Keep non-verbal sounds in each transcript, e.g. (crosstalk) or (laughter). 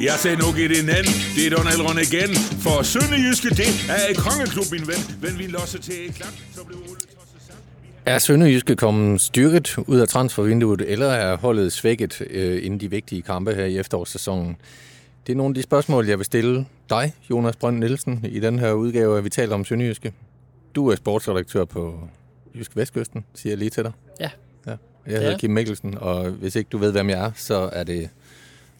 Jeg sagde nu giv det en anden. Det er Donald Røn igen. For Sønderjyske, det er et kongeklub, min ven. Men vi losser til et klap, så blev Ole Er Sønderjyske kommet styrket ud af transfervinduet, eller er holdet svækket øh, inden de vigtige kampe her i efterårssæsonen? Det er nogle af de spørgsmål, jeg vil stille dig, Jonas Brønd Nielsen, i den her udgave, at vi taler om Sønderjyske. Du er sportsredaktør på Jysk Vestkysten, siger jeg lige til dig. Ja. ja. Jeg hedder Ja. Kim Mikkelsen, og hvis ikke du ved, hvem jeg er, så er det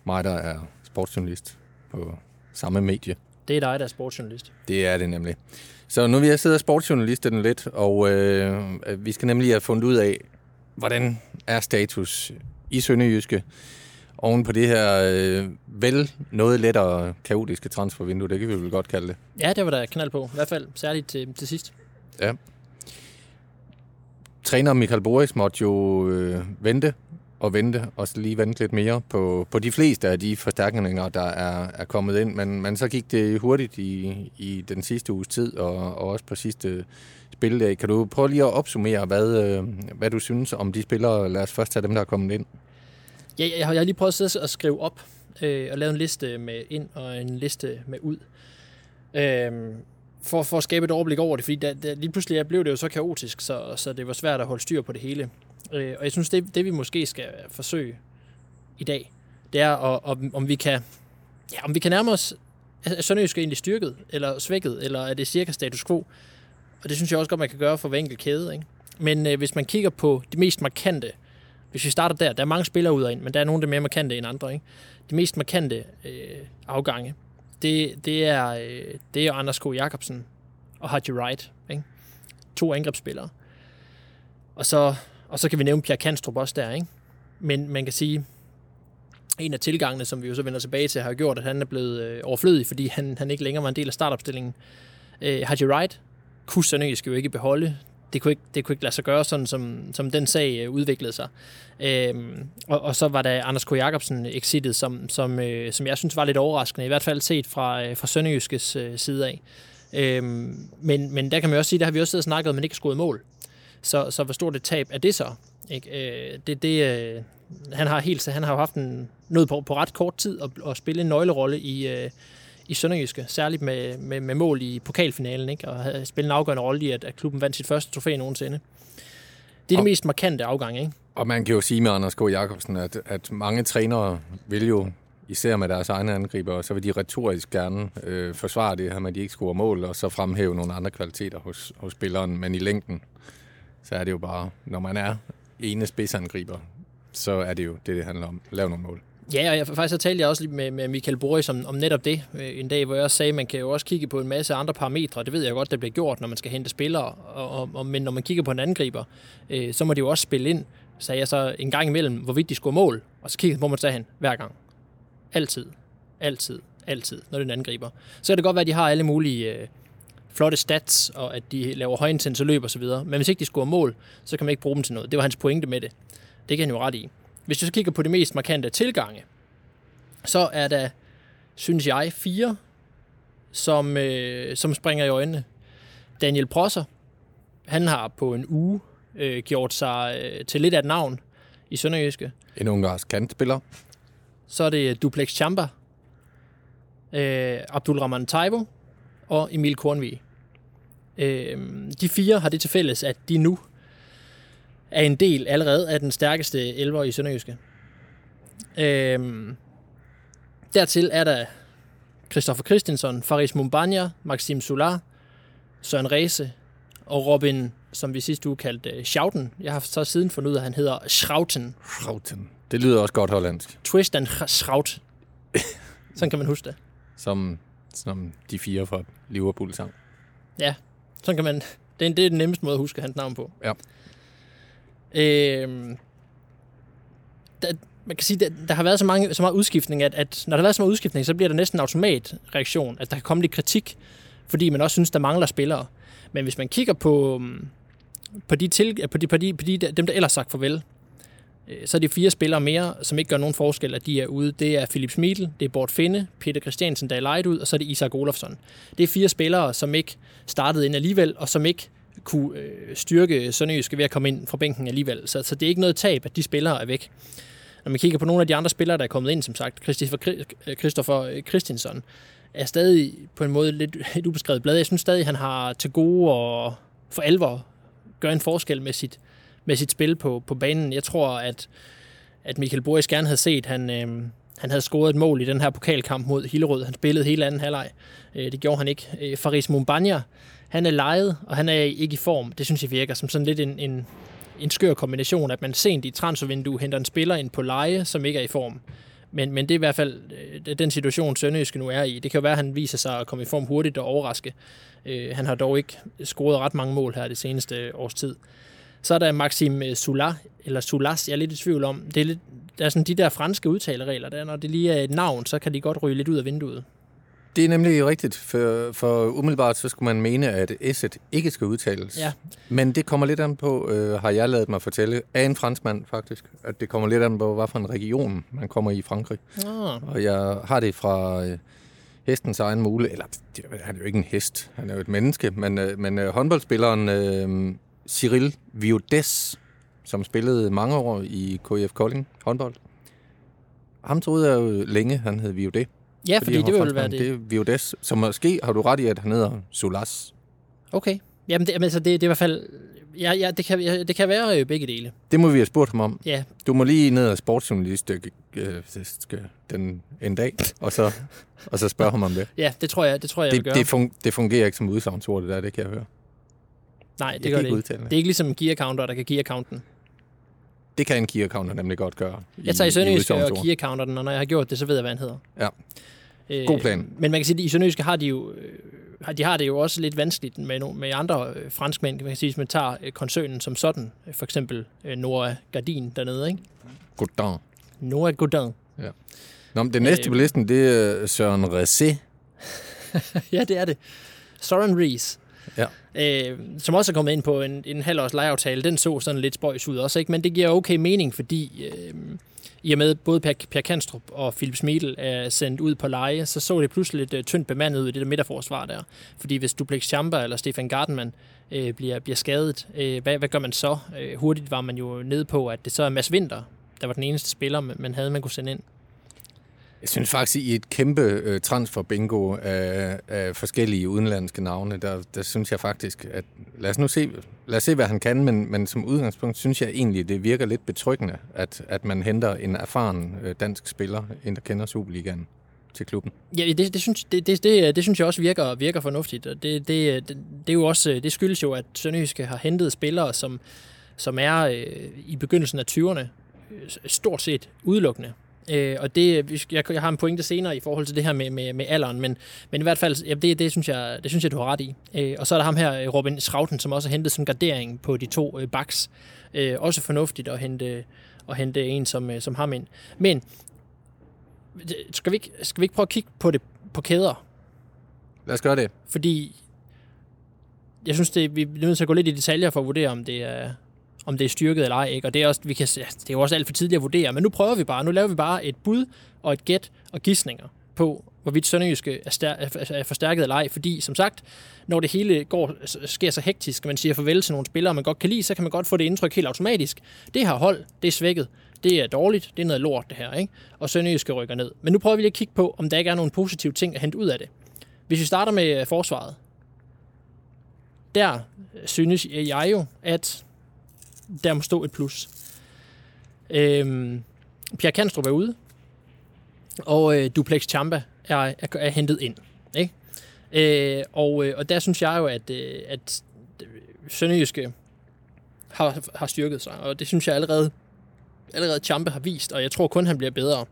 mig, der er sportsjournalist på samme medie. Det er dig, der er sportsjournalist. Det er det nemlig. Så nu vil jeg sidde og sportsjournaliste den lidt, og øh, vi skal nemlig have fundet ud af, hvordan er status i Sønderjyske oven på det her øh, vel noget lettere kaotiske transfervindue, det kan vi vel godt kalde det. Ja, det var der knald på. I hvert fald særligt til, til sidst. Ja. Træner Michael Boris måtte jo øh, vente og vente, og så lige vente lidt mere på, på de fleste af de forstærkninger, der er, er kommet ind. Men, men så gik det hurtigt i, i den sidste uges tid, og, og også på sidste spildag. Kan du prøve lige at opsummere, hvad, øh, hvad du synes om de spillere? Lad os først tage dem, der er kommet ind. Ja, jeg har, jeg har lige prøvet at, sidde og skrive op øh, og lave en liste med ind og en liste med ud. Øh, for, for at skabe et overblik over det, fordi da, da, lige pludselig blev det jo så kaotisk, så, så det var svært at holde styr på det hele. Øh, og jeg synes, det, det vi måske skal forsøge i dag, det er, at, om, om, vi kan, ja, om vi kan nærme os, er Sønderjysk egentlig styrket, eller svækket, eller er det cirka status quo? Og det synes jeg også godt, man kan gøre for hver enkelt kæde. Ikke? Men øh, hvis man kigger på de mest markante, hvis vi starter der, der er mange spillere ud og ind, men der er nogle, der er mere markante end andre. Ikke? De mest markante øh, afgange, det, det, er, øh, det er Anders K. Jacobsen og Haji Wright. Ikke? To angrebsspillere. Og så, og så kan vi nævne Pierre Kanstrup også der. Ikke? Men man kan sige, en af tilgangene, som vi jo så vender tilbage til, har gjort, at han er blevet øh, overflødig, fordi han, han ikke længere var en del af startopstillingen. Øh, Haji Wright kunne Sønderjysk jo ikke beholde. Det kunne ikke, det kunne ikke lade sig gøre, sådan som, som den sag øh, udviklede sig. Øh, og, og så var der Anders K. Jacobsen exitet, som, som, øh, som jeg synes var lidt overraskende, i hvert fald set fra, øh, fra Sønderjyskes øh, side af. Øh, men, men der kan man også sige, der har vi også siddet og snakket om, at man ikke har skruet mål. Så, så hvor stort et tab er det så? Ikke? Øh, det, det, øh, han har helt, han har jo haft en, noget på, på ret kort tid at, at spille en nøglerolle i, øh, i Sønderjyske, særligt med, med, med mål i pokalfinalen, ikke? og havde spillet en afgørende rolle i, at, at klubben vandt sit første trofæ nogensinde. Det er Og- det mest markante afgang, ikke? Og man kan jo sige med Anders K. Jacobsen, at, at mange trænere vil jo, især med deres egne angriber, så vil de retorisk gerne øh, forsvare det her med, at de ikke scorer mål, og så fremhæve nogle andre kvaliteter hos, hos spilleren. Men i længden, så er det jo bare, når man er ene spidsangriber, så er det jo det, det handler om. Lav nogle mål. Ja, og jeg, faktisk så talte jeg også lidt med, med Michael Boris om, om netop det øh, en dag, hvor jeg også sagde, at man kan jo også kigge på en masse andre parametre. Det ved jeg godt, der bliver gjort, når man skal hente spillere. Og, og, og, men når man kigger på en angriber, øh, så må det jo også spille ind, sagde jeg så en gang imellem, hvorvidt de skulle mål. Og så kiggede på, hvor man sagde hen hver gang. Altid. Altid. Altid. Når det er en angriber. Så kan det godt være, at de har alle mulige øh, flotte stats, og at de laver højintense løb og så videre. Men hvis ikke de scorer mål, så kan man ikke bruge dem til noget. Det var hans pointe med det. Det kan han jo ret i. Hvis du så kigger på de mest markante tilgange, så er der, synes jeg, fire, som, øh, som springer i øjnene. Daniel Prosser, han har på en uge øh, gjort sig øh, til lidt af et navn i Sønderjyske. En ungarsk kantspiller. Så er det Duplex Chamba, øh, Abdulrahman Taivo og Emil Kornvig. Øh, de fire har det til fælles, at de nu er en del allerede af den stærkeste elver i Sønderjyske. Øh, dertil er der Christoffer Christensen, Faris Mumbanya, Maxim Solar, Søren Ræse og Robin, som vi sidste uge kaldte øh, Schouten. Jeg har så siden fundet ud af, at han hedder Schrauten. Schrauten. Det lyder også godt hollandsk. Twist and Schraut. Sådan kan man huske det. Som, som de fire fra Liverpool sang. Ja, sådan kan man... Det er, det er den nemmeste måde at huske hans navn på. Ja. Øhm, der, man kan sige, der, der har været så, mange, så meget udskiftning, at, at når der har været så meget udskiftning, så bliver der næsten en automatreaktion. At der kan komme lidt kritik, fordi man også synes, der mangler spillere. Men hvis man kigger på, um, på, de til, på, de, på, de, på de, dem, der ellers sagt farvel, øh, Øh, så er det fire spillere mere, som ikke gør nogen forskel, at de er ude. Det er Philip Smidl, det er Bort Finde, Peter Christiansen, der er lejet ud, og så er det Isak Olofsson. Det er fire spillere, som ikke startede ind alligevel, og som ikke kunne øh, styrke Sønderjyske ved at komme ind fra bænken alligevel. Så, så det er ikke noget tab, at de spillere er væk. når man kigger på nogle af de andre spillere, der er kommet ind, som sagt, Christopher, øh, Christopher øh, Christensen, er stadig på en måde lidt et ubeskrevet blad. Jeg synes stadig, han har til gode og for alvor gør en forskel med sit, med sit spil på, på banen. Jeg tror, at, at Michael Boris gerne havde set, han, øh, han havde scoret et mål i den her pokalkamp mod Hillerød. Han spillede hele anden halvleg. Øh, det gjorde han ikke. Øh, Faris Mumbanya, han er lejet, og han er ikke i form. Det synes jeg virker som sådan lidt en, en, en skør kombination, at man sent i transfervinduet henter en spiller ind på leje, som ikke er i form. Men, men det er i hvert fald øh, den situation, Sønderjyske nu er i. Det kan jo være, at han viser sig at komme i form hurtigt og overraske. Øh, han har dog ikke scoret ret mange mål her det seneste års tid. Så er der Maxim Sula, eller Sulas, jeg er lidt i tvivl om. Det er lidt, der er sådan de der franske udtaleregler, der når det lige er et navn, så kan de godt ryge lidt ud af vinduet. Det er nemlig rigtigt, for, for umiddelbart så skulle man mene, at S'et ikke skal udtales. Ja. Men det kommer lidt an på, øh, har jeg lavet mig fortælle, af en franskmand faktisk, at det kommer lidt an på, hvad for en region man kommer i i Frankrig. Ah. Og jeg har det fra øh, hestens egen mule, eller han er jo ikke en hest, han er jo et menneske, men, øh, men øh, håndboldspilleren øh, Cyril Viodes, som spillede mange år i KF Kolding håndbold, ham troede jeg jo længe, han hed Viodet. Ja, fordi, fordi det vil være det. Det er Viodes, så måske har du ret i, at han hedder Solas. Okay. Jamen, det, altså, det, det er i hvert fald... Ja, ja, det, kan, ja, det kan være øh, begge dele. Det må vi have spurgt ham om. Ja. Du må lige ned og sportsjournalist øh, den en dag, og så, og så spørge (laughs) ham om det. Ja, det tror jeg, det tror jeg, det, jeg vil gøre. Det, fun, det fungerer ikke som udsagnsord, det der, det kan jeg høre. Nej, det jeg gør det ikke det. Det er ikke ligesom gear counter, der kan gear counten. Det kan en key accounter nemlig godt gøre. Jeg tager i Sønderjyske og udsagnsord. gear counter den, og når jeg har gjort det, så ved jeg, hvad han hedder. Ja. Øh, God plan. Men man kan sige, at i Sønderjyske har de jo, øh, de har det jo også lidt vanskeligt med, no- med andre øh, franskmænd. Man kan sige, hvis man tager øh, koncernen som sådan, øh, for eksempel øh, Nora Gardin dernede, ikke? Goddag. Nora Godin. Nå, men det næste Øh. på listen, det er Søren Ressé. (laughs) ja, det er det. Soren Rees. Ja. Øh, som også er kommet ind på en, en halvårs lejeaftale, den så sådan lidt spøjs ud også, ikke? men det giver okay mening, fordi øh, i og med både Per, per Kanstrup og Philip Smedel er sendt ud på leje, så så det pludselig lidt øh, tyndt bemandet ud i det der midterforsvar der. Fordi hvis Duplex Chamber eller Stefan Gardenman øh, bliver, bliver skadet, øh, hvad, hvad gør man så? Øh, hurtigt var man jo nede på, at det så er Mads Vinter, der var den eneste spiller, man man havde, man kunne sende ind. Jeg synes faktisk, i et kæmpe øh, transfer-bingo af, af forskellige udenlandske navne, der, der synes jeg faktisk, at lad os nu se, lad os se hvad han kan, men, men som udgangspunkt synes jeg egentlig, det virker lidt betryggende, at, at man henter en erfaren øh, dansk spiller, en der kender Superligaen, til klubben. Ja, det, det, synes, det, det, det, det synes jeg også virker, virker fornuftigt. Og det, det, det, det, er jo også, øh, det skyldes jo, at Sønderjyske har hentet spillere, som, som er øh, i begyndelsen af 20'erne øh, stort set udelukkende. Øh, og det, jeg, jeg har en pointe senere i forhold til det her med, med, med alderen, men, men i hvert fald, ja, det, det, synes jeg, det synes jeg, du har ret i. Øh, og så er der ham her, øh, Robin Schrauten, som også har hentet som gardering på de to øh, backs. Øh, også fornuftigt at hente, at hente en som, øh, som ham ind. Men skal vi, ikke, skal vi ikke prøve at kigge på det på kæder? Lad os gøre det. Fordi jeg synes, det, vi er nødt til at gå lidt i detaljer for at vurdere, om det er, om det er styrket eller ej. Ikke? Og det er, også, vi kan, altså, det er jo også alt for tidligt at vurdere, men nu prøver vi bare. Nu laver vi bare et bud og et gæt og gissninger på, hvorvidt Sønderjyske er, stær- er- forstærket eller ej. Fordi, som sagt, når det hele går, sker så hektisk, og man siger farvel til nogle spillere, man godt kan lide, så kan man godt få det indtryk helt automatisk. Det her hold, det er svækket. Det er dårligt. Det er noget lort, det her. Ikke? Og Sønderjyske rykker ned. Men nu prøver vi lige at kigge på, om der ikke er nogle positive ting at hente ud af det. Hvis vi starter med øh, forsvaret, der øh, synes jeg jo, at der må stå et plus. Øhm, Pierre Kanstrup er ude, og øh, Duplex Champa er, er, er hentet ind. Ikke? Øh, og, øh, og der synes jeg jo, at, øh, at øh, Sønderjyske har, har styrket sig, og det synes jeg allerede, allerede Champa har vist, og jeg tror kun, han bliver bedre.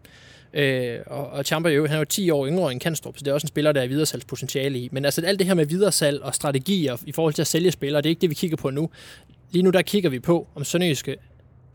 Øh, og, og Champa jo, han er jo 10 år yngre end Kanstrup, så det er også en spiller, der er videresalgspotentiale i. Men altså alt det her med videresalg og strategier i forhold til at sælge spillere, det er ikke det, vi kigger på nu. Lige nu der kigger vi på, om Sønderjyske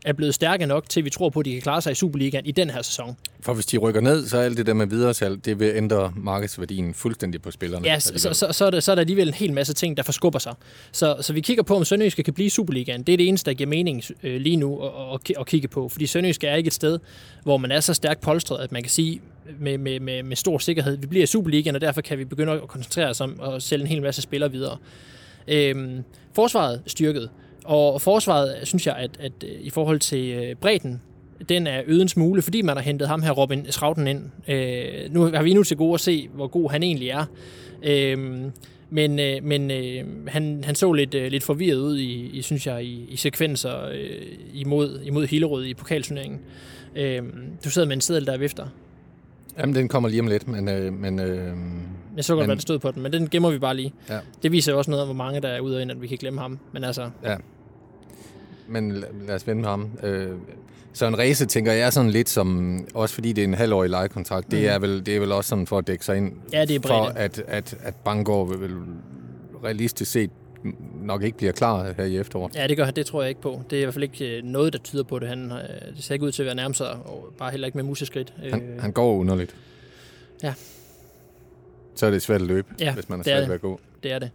er blevet stærke nok til, at vi tror på, at de kan klare sig i Superligaen i den her sæson. For hvis de rykker ned, så er alt det der med videresalg, det vil ændre markedsværdien fuldstændig på spillerne. Ja, så, så, så, så, er der, så er der alligevel en hel masse ting, der forskubber sig. Så, så vi kigger på, om Sønderjyske kan blive i Superligaen. Det er det eneste, der giver mening øh, lige nu at, at, at kigge på. Fordi Sønderjyske er ikke et sted, hvor man er så stærkt polstret, at man kan sige med, med, med, med stor sikkerhed, vi bliver i Superligaen, og derfor kan vi begynde at koncentrere os om at sælge en hel masse spillere videre. Øhm, forsvaret styrket. Og forsvaret, synes jeg, at, at øh, i forhold til øh, bredden, den er øget en smule, fordi man har hentet ham her, Robin Schrauten, ind. Øh, nu har vi endnu til gode at se, hvor god han egentlig er. Øh, men øh, men øh, han, han så lidt, øh, lidt forvirret ud, i, i synes jeg, i, i sekvenser øh, imod, imod Hillerød i pokalturneringen. Øh, du sidder med en seddel, der er vifter. Jamen, den kommer lige om lidt, men... Øh, men øh, jeg så godt, Men- hvad der stod på den, men den gemmer vi bare lige. ja, Det viser jo også noget om, hvor mange der er ude og ind, at vi kan glemme ham. Men altså, ja. Men la- lad os vende med ham. Øh, så en race, tænker jeg, er sådan lidt som... Også fordi det er en halvårig lejekontrakt. Mm. Det, er vel, det er vel også sådan for at dække sig ind ja, det er for, bredt. at, at, at Bangor vil, vil realistisk set nok ikke bliver klar her i efteråret. Ja, det gør. Det tror jeg ikke på. Det er i hvert fald ikke øh, noget, der tyder på det. Han, øh, det ser ikke ud til at være nærmest og bare heller ikke med museskridt. Han, han går underligt. Ja. Så er det svært at løbe, Ja, hvis man er er svært det. ved at gå. Det er det.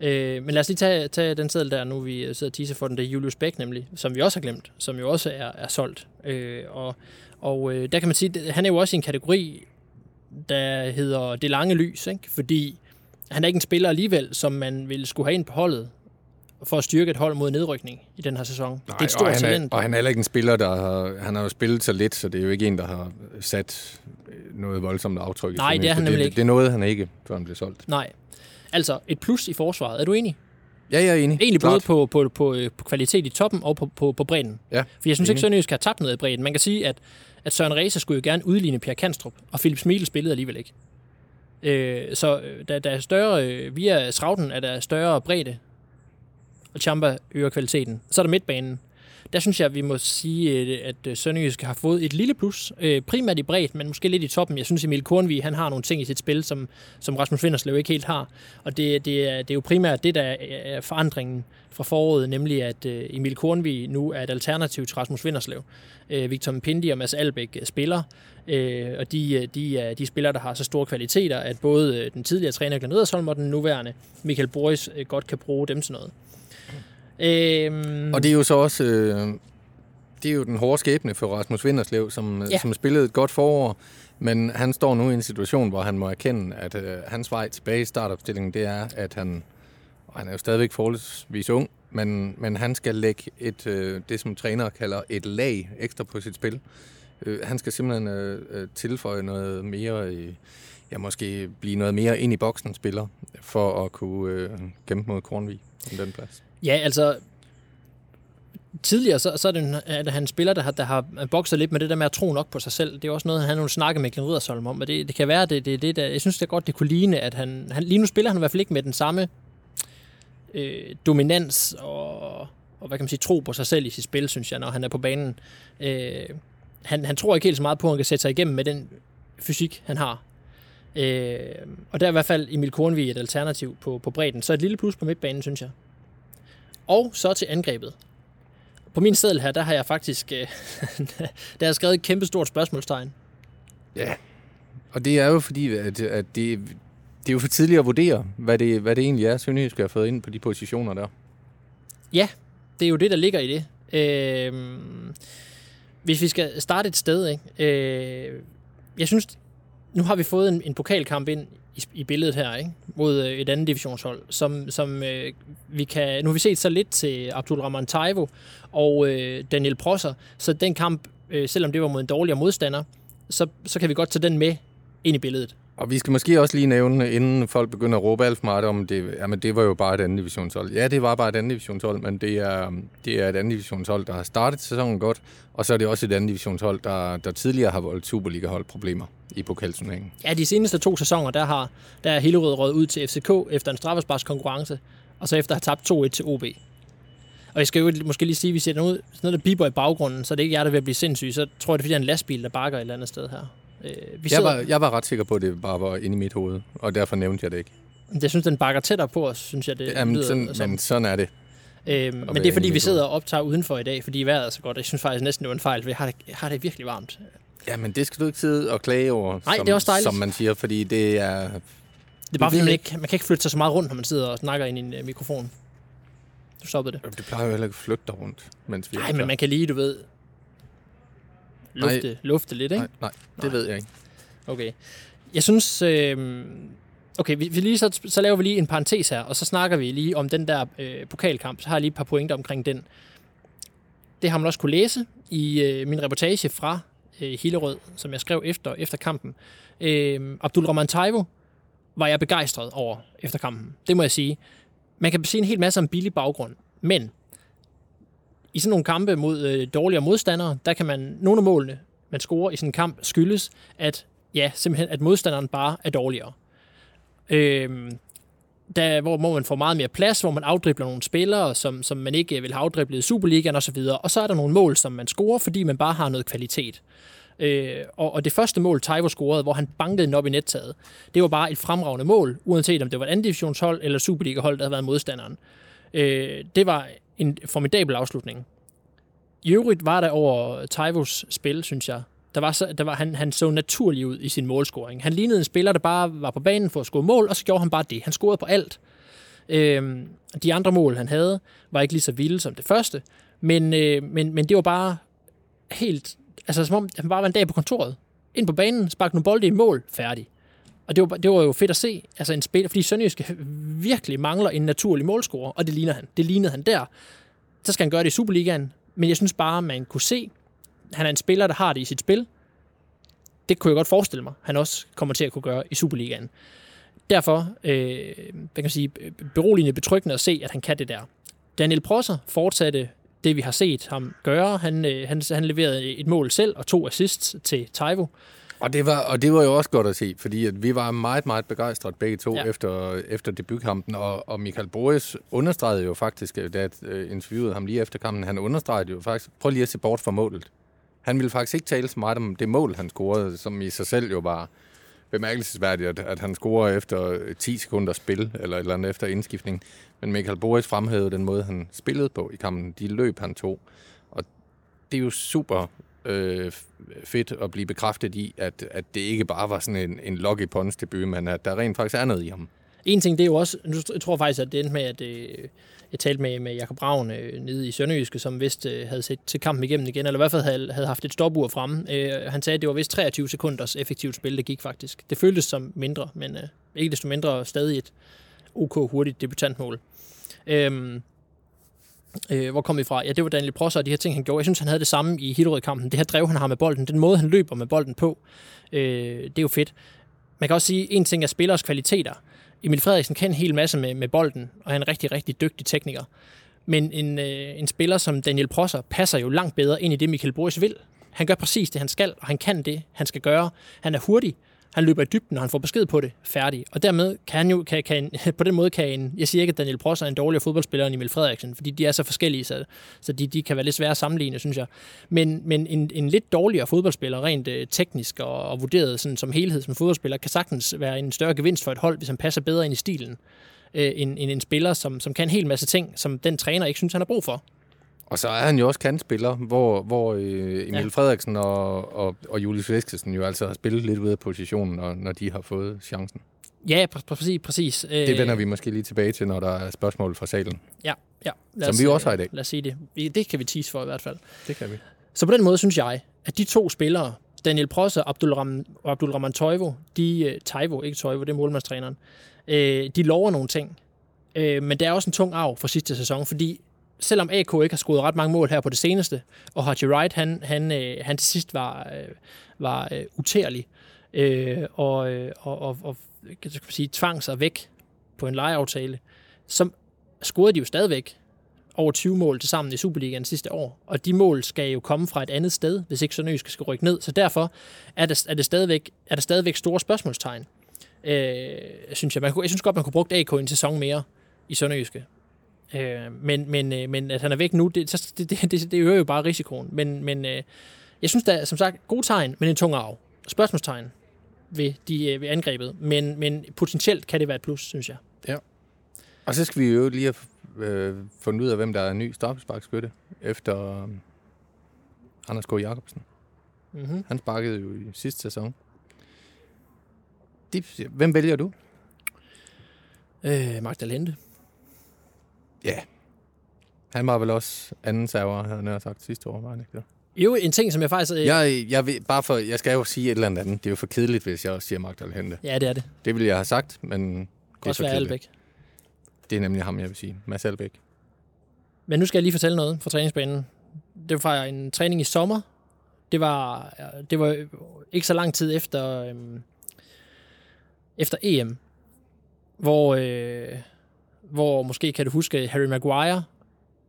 Øh, men lad os lige tage, tage den seddel der, nu vi sidder og teaser for den. Det er Julius Bæk nemlig, som vi også har glemt, som jo også er, er solgt. Øh, og og øh, der kan man sige, at han er jo også i en kategori, der hedder det lange lys, ikke? fordi han er ikke en spiller alligevel, som man ville skulle have ind på holdet for at styrke et hold mod nedrykning i den her sæson. det er et og stort han talent. Er, og han er heller ikke en spiller, der har, han har jo spillet så lidt, så det er jo ikke en, der har sat noget voldsomt aftryk. Nej, det er han nemlig det, ikke. Det er noget, han ikke, før han blev solgt. Nej. Altså, et plus i forsvaret. Er du enig? Ja, jeg er enig. Egentlig Klart. både på, på, på, øh, på kvalitet i toppen og på, på, på bredden. Ja, For jeg synes ikke, enig. Sønderjysk har tabt noget i bredden. Man kan sige, at, at Søren Reise skulle jo gerne udligne Pierre Kanstrup, og Philip Smil spillede alligevel ikke. Øh, så øh, der, der er større, øh, via Schrauten er der større bredde, og Champa øger kvaliteten. Så er der midtbanen. Der synes jeg, at vi må sige, øh, at øh, Sønderjysk har fået et lille plus, øh, primært i bredt, men måske lidt i toppen. Jeg synes, Emil Kornvig, han har nogle ting i sit spil, som, som Rasmus Vinderslev ikke helt har. Og det, det, er, det er jo primært det, der er- forandringen fra foråret, nemlig at Emil Kornvig nu er et alternativ til Rasmus Vinderslev. Victor Pindi og Mads Albæk spiller, og de, de er de spillere, der har så store kvaliteter, at både den tidligere træner Glenn Edersholm og den nuværende Michael Boris godt kan bruge dem til noget. Øhm, Og det er jo så også... Øh, det er jo den hårde skæbne for Rasmus Vinderslev, som, Ja. ja. som spillede et godt forår, men han står nu i en situation, hvor han må erkende, at øh, hans vej tilbage i startopstillingen, det er, at han, og han er jo stadigvæk forholdsvis ung, men, men han skal lægge et, øh, det, som træner kalder et lag ekstra på sit spil. Øh, han skal simpelthen øh, øh, tilføje noget mere, øh, ja måske blive noget mere ind i boksen spiller, for at kunne øh, kæmpe mod Kornvig om den plads. Ja, altså tidligere, så, så er, det, en- er det han spiller, der har, der har bokset lidt med det der med at tro nok på sig selv. Det er også noget, han har nogle snakke med Glenn Riddersholm om, og det, det kan være, det, det, det der, jeg synes det er godt, det kunne ligne, at han, han lige nu spiller han i hvert fald ikke med den samme øh, dominans og, og hvad kan man sige, tro på sig selv i sit spil, synes jeg, når han er på banen. Øh, han, han tror ikke helt så meget på, at han kan sætte sig igennem med den fysik, han har. Øh, og der er i hvert fald Emil Kornvig et alternativ på, på bredden. Så et lille plus på midtbanen, synes jeg. Og så til angrebet. På min seddel her, der har jeg faktisk øh, (laughs) der har skrevet et kæmpe stort spørgsmålstegn. Ja, og det er jo fordi, at, at det, det er jo for tidligt at vurdere, hvad det, hvad det egentlig er, Sønderjysk har fået ind på de positioner der. Ja, det er jo det, der ligger i det. Øh, hvis vi skal starte et sted, ikke? Øh, jeg synes, nu har vi fået en, en pokalkamp ind i, i billedet her, ikke? mod øh, et andet divisionshold, som, som øh, vi kan... Nu har vi set så lidt til Abdul Rahman Taivo og øh, Daniel Prosser, så den kamp, øh, selvom det var mod en dårligere modstander, så, så kan vi godt tage den med ind i billedet. Og vi skal måske også lige nævne, inden folk begynder at råbe alt for meget om, det, jamen det var jo bare et andet divisionshold. Ja, det var bare et andet divisionshold, men det er, det er et andet divisionshold, der har startet sæsonen godt, og så er det også et andet divisionshold, der, der tidligere har voldt Superliga-hold problemer i pokalturneringen. Ja, de seneste to sæsoner, der har der er Hillerød røget ud til FCK efter en straffesparks konkurrence, og så efter at have tabt 2-1 til OB. Og jeg skal jo måske lige sige, at vi ser noget, sådan noget, der biber i baggrunden, så det er ikke jer, der vil blive sindssyge. Så tror jeg, det er fordi, der er en lastbil, der bakker et eller andet sted her. Øh, vi Jeg sidder, var, jeg var ret sikker på, at det bare var inde i mit hoved, og derfor nævnte jeg det ikke. Jeg synes, den bakker tættere på os, synes jeg, det Jamen, lyder sådan, som. men sådan er det. Øhm, men det er fordi, vi sidder og optager udenfor i dag, fordi vejret er så godt. Jeg synes faktisk næsten, det var en fejl, for jeg har det, jeg har det virkelig varmt. Ja, men det skal du ikke sidde og klage over, Nej, som, det er også dejligt. som man siger, fordi det er... Det er bare fordi, man ikke, man kan ikke flytte sig så meget rundt, når man sidder og snakker ind i en uh, mikrofon. Du stoppede det. Det plejer jo heller ikke at flytte dig rundt, mens vi Nej, men man kan lige, du ved, lufte, Nej. lufte lidt, ikke? Nej, nej, det Nej. ved jeg ikke. Okay. Jeg synes... Øh, okay, vi, vi lige, så, så laver vi lige en parentes her, og så snakker vi lige om den der øh, pokalkamp. Så har jeg lige et par pointer omkring den. Det har man også kunne læse i øh, min reportage fra øh, Hillerød, som jeg skrev efter, efter kampen. Øh, Abdul Rahman Taivo var jeg begejstret over efter kampen. Det må jeg sige. Man kan sige en hel masse om billig baggrund, men i sådan nogle kampe mod øh, dårligere modstandere, der kan man, nogle af målene, man scorer i sådan en kamp, skyldes, at, ja, simpelthen, at modstanderen bare er dårligere. Øh, der, hvor, hvor man får meget mere plads, hvor man afdribler nogle spillere, som, som man ikke vil have afdriblet i Superligaen osv. Og så er der nogle mål, som man scorer, fordi man bare har noget kvalitet. Øh, og, og det første mål, Taivo scorede, hvor han bankede den op i nettaget, det var bare et fremragende mål, uanset om det var et anden divisionshold eller Superliga-hold, der havde været modstanderen. Øh, det var en formidabel afslutning. I øvrigt var der over Taivos spil, synes jeg, der var så, der var, han, han så naturlig ud i sin målscoring. Han lignede en spiller, der bare var på banen for at score mål, og så gjorde han bare det. Han scorede på alt. Øhm, de andre mål, han havde, var ikke lige så vilde som det første, men, øh, men, men det var bare helt... Altså, som om han bare var en dag på kontoret. Ind på banen, sparkede nogle bolde i mål, færdig. Og det var, det var jo fedt at se, altså en spiller, fordi Sønderjyske virkelig mangler en naturlig målscorer, og det ligner han. Det lignede han der. Så skal han gøre det i Superligaen, men jeg synes bare, man kunne se, han er en spiller, der har det i sit spil. Det kunne jeg godt forestille mig, han også kommer til at kunne gøre i Superligaen. Derfor, øh, hvad kan man sige, beroligende betryggende at se, at han kan det der. Daniel Prosser fortsatte det, vi har set ham gøre. Han, øh, han, han leverede et mål selv og to assists til Taivo. Og det, var, og det var jo også godt at se, fordi at vi var meget, meget begejstrede begge to ja. efter, efter debutkampen, og, og Michael Boris understregede jo faktisk, da jeg øh, interviewede ham lige efter kampen, han understregede jo faktisk, prøv lige at se bort fra målet. Han ville faktisk ikke tale så meget om det mål, han scorede, som i sig selv jo var bemærkelsesværdigt, at, at han scorer efter 10 sekunder spil, eller eller andet efter indskiftning. Men Michael Boris fremhævede den måde, han spillede på i kampen. De løb, han tog. Og det er jo super øh, fedt at blive bekræftet i, at, at det ikke bare var sådan en, en log i pons debut, men at der rent faktisk er noget i ham. En ting, det er jo også, jeg tror faktisk, at det endte med, at øh, jeg talte med, med Jakob Ravn øh, nede i Sønderjyske, som vist øh, havde set til kampen igennem igen, eller i hvert fald havde, havde haft et stopur fremme. Øh, han sagde, at det var vist 23 sekunders effektivt spil, det gik faktisk. Det føltes som mindre, men øh, ikke desto mindre stadig et ok hurtigt debutantmål. Øh, Øh, hvor kom vi fra? Ja, det var Daniel Prosser og de her ting, han gjorde. Jeg synes, han havde det samme i Hillerød-kampen. Det her drev, han har med bolden. Den måde, han løber med bolden på, øh, det er jo fedt. Man kan også sige, at en ting er spillers kvaliteter. Emil Frederiksen kan en hel masse med, med bolden, og han er en rigtig, rigtig dygtig tekniker. Men en, øh, en spiller som Daniel Prosser passer jo langt bedre ind i det, Michael Boris vil. Han gør præcis det, han skal, og han kan det, han skal gøre. Han er hurtig, han løber i dybden, og han får besked på det, færdig. Og dermed kan han jo, kan, kan, (laughs) på den måde kan en, jeg siger ikke, at Daniel Prosser er en dårligere fodboldspiller end Emil Frederiksen, fordi de er så forskellige, så, så de, de kan være lidt svære at sammenligne, synes jeg. Men, men en, en lidt dårligere fodboldspiller, rent øh, teknisk og, og vurderet sådan, som helhed som fodboldspiller, kan sagtens være en større gevinst for et hold, hvis han passer bedre ind i stilen, øh, end, end en spiller, som, som kan en hel masse ting, som den træner ikke synes, han har brug for. Og så er han jo også kantspiller, hvor, hvor øh, Emil ja. Frederiksen og, og, og Julius Veskesen jo altså har spillet lidt ud af positionen, når, når de har fået chancen. Ja, pr- præcis. præcis. Det vender vi måske lige tilbage til, når der er spørgsmål fra salen. Ja, ja. Lad os, Som vi også har i dag. Lad os sige det. Det kan vi tease for i hvert fald. Det kan vi. Så på den måde synes jeg, at de to spillere, Daniel Prosse og Abdul, Ram, og Abdul Rahman Toivo, de, uh, Taivo, ikke Toivo, det er målmandstræneren, uh, de lover nogle ting. Uh, men det er også en tung arv for sidste sæson, fordi selvom AK ikke har scoret ret mange mål her på det seneste, og Haji Wright, han, han, øh, han til sidst var, øh, var øh, utærlig, øh, og, øh, og, og, og kan man sige, tvang sig væk på en lejeaftale, så scorede de jo stadigvæk over 20 mål til sammen i Superligaen sidste år. Og de mål skal jo komme fra et andet sted, hvis ikke Sønderjysk skal rykke ned. Så derfor er der, er det stadigvæk, er der stadigvæk store spørgsmålstegn. Øh, synes jeg. Man kunne, jeg synes godt, man kunne bruge AK en sæson mere i Sønderjyske. Øh, men, men, øh, men at han er væk nu, det, det, det, det, det øger jo bare risikoen. Men, men øh, jeg synes, er som sagt gode tegn, men en tung arv. Spørgsmålstegn ved, de, øh, ved angrebet, men, men potentielt kan det være et plus, synes jeg. Ja. Og så skal vi jo lige have øh, fundet ud af, hvem der er ny straffesparkskytte efter øh, Anders K. Jacobsen. Mm-hmm. Han sparkede jo i sidste sæson. De, hvem vælger du? Øh, Magdalene. Ja. Han var vel også anden server, havde jeg sagt sidste år, var han ikke det? Jo, en ting, som jeg faktisk... Øh... Jeg, jeg, vil, bare for, jeg skal jo sige et eller andet andet. Det er jo for kedeligt, hvis jeg også siger Magdal Hente. Ja, det er det. Det ville jeg have sagt, men... Det kan også være Albæk. Det er nemlig ham, jeg vil sige. Mads Albæk. Men nu skal jeg lige fortælle noget fra træningsbanen. det var fra en træning i sommer. Det var, det var ikke så lang tid efter, øhm, efter EM, hvor, øh, hvor måske kan du huske Harry Maguire,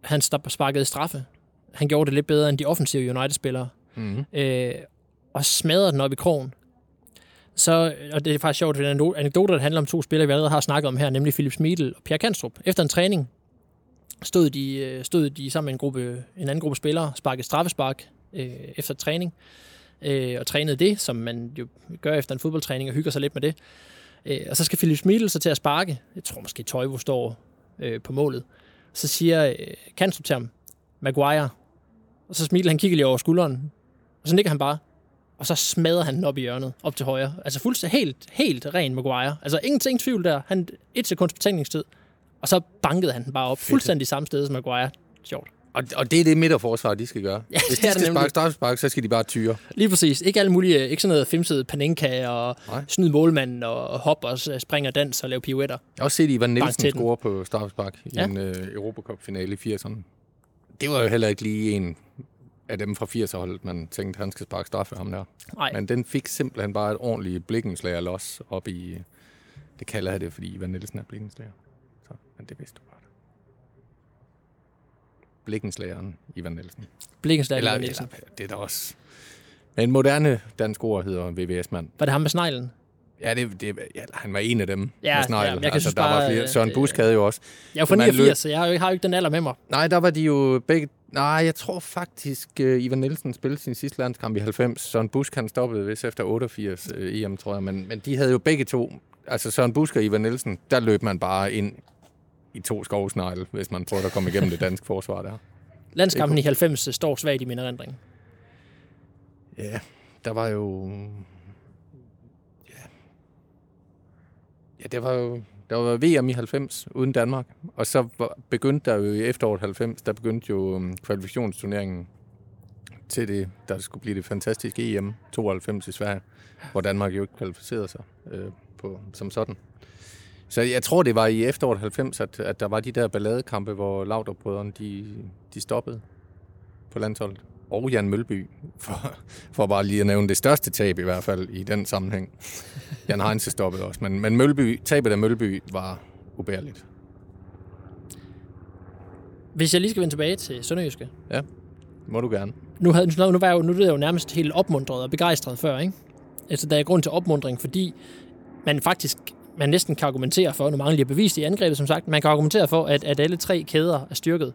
han sparkede straffe. Han gjorde det lidt bedre end de offensive United-spillere. Mm-hmm. Øh, og smadrede den op i krogen. Så, og det er faktisk sjovt, er en anekdote, der handler om to spillere, vi allerede har snakket om her, nemlig Philip Smidl og Pierre Kanstrup. Efter en træning stod de, øh, stod de sammen med en, gruppe, en anden gruppe spillere, sparkede straffespark øh, efter træning, øh, og trænede det, som man jo gør efter en fodboldtræning, og hygger sig lidt med det. Øh, og så skal Philip Smidl så til at sparke. Jeg tror måske Tøjvo står øh, på målet. Så siger øh, Kanstrup til ham, Maguire. Og så smiler han kigger lige over skulderen. Og så nikker han bare. Og så smadrer han den op i hjørnet, op til højre. Altså fuldstændig helt, helt ren Maguire. Altså ingenting tvivl der. Han et sekunds betænkningstid. Og så bankede han den bare op. Fuldstændig samme sted som Maguire. Sjovt. Og, og det er det midterforsvar, de skal gøre. Ja, Hvis de skal sparke straffespark, så skal de bare tyre. Lige præcis. Ikke alle mulige, ikke sådan noget femsede Panenka og Nej. snyd målmanden og hop og s- spring og dans og lave pirouetter. Jeg har også set Ivan Nielsen score på straffespark i Ja. en uh, Europacup-finale i 80'erne. Det var jo heller ikke lige en af dem fra 80'er-holdet, man tænkte, han skal sparke straffe ham der. Nej, Men den fik simpelthen bare et ordentligt blikkenslager los op i... Det kalder jeg det, fordi Ivan Nielsen er blikkenslager. Så, men det vidste du. Blikkenslageren Ivan Nielsen. Blikkenslag Eller, eller, eller, det er da også... Men moderne dansk ord hedder VVS-mand. Var det ham med sneglen? Ja, det, det, ja, han var en af dem. Ja, med snegl. ja, jeg kan altså, synes der var bare, flere. øh, Søren Busk havde jo også. Jeg er jo fra Så man 89, så jeg har jo, har jo ikke den alder med mig. Nej, der var de jo begge... Nej, jeg tror faktisk, uh, Ivan Nielsen spillede sin sidste landskamp i 90. Søren Busk, han stoppede vist efter 88 uh, EM, tror jeg. Men, men de havde jo begge to... Altså Søren Busk og Ivan Nielsen, der løb man bare ind i to skovsnegle, hvis man prøvede at komme igennem det danske forsvar der. Landskampen i 90 står svagt i min erindring. Ja, der var jo... Ja, ja det var jo... Der var VM i 90 uden Danmark, og så begyndte der jo i efteråret 90, der begyndte jo um, kvalifikationsturneringen til det, der skulle blive det fantastiske EM 92 i Sverige, hvor Danmark jo ikke kvalificerede sig øh, på, som sådan. Så jeg tror, det var i efteråret 90, at, at der var de der balladekampe, hvor Laudrup-brødrene, de, de stoppede på landsholdet. Og Jan Mølby, for, for bare lige at nævne det største tab i hvert fald i den sammenhæng. Jan Heinze stoppede også, men, men Mølby, tabet af Mølby var ubærligt. Hvis jeg lige skal vende tilbage til Sønderjyske. Må du gerne. Nu, havde, nu, nu, var jeg jo, nu er jeg jo nærmest helt opmuntret og begejstret før, ikke? Altså, der er grund til opmundring, fordi man faktisk man næsten kan argumentere for, nu mangler jeg bevis i angrebet, som sagt, man kan argumentere for, at, at alle tre kæder er styrket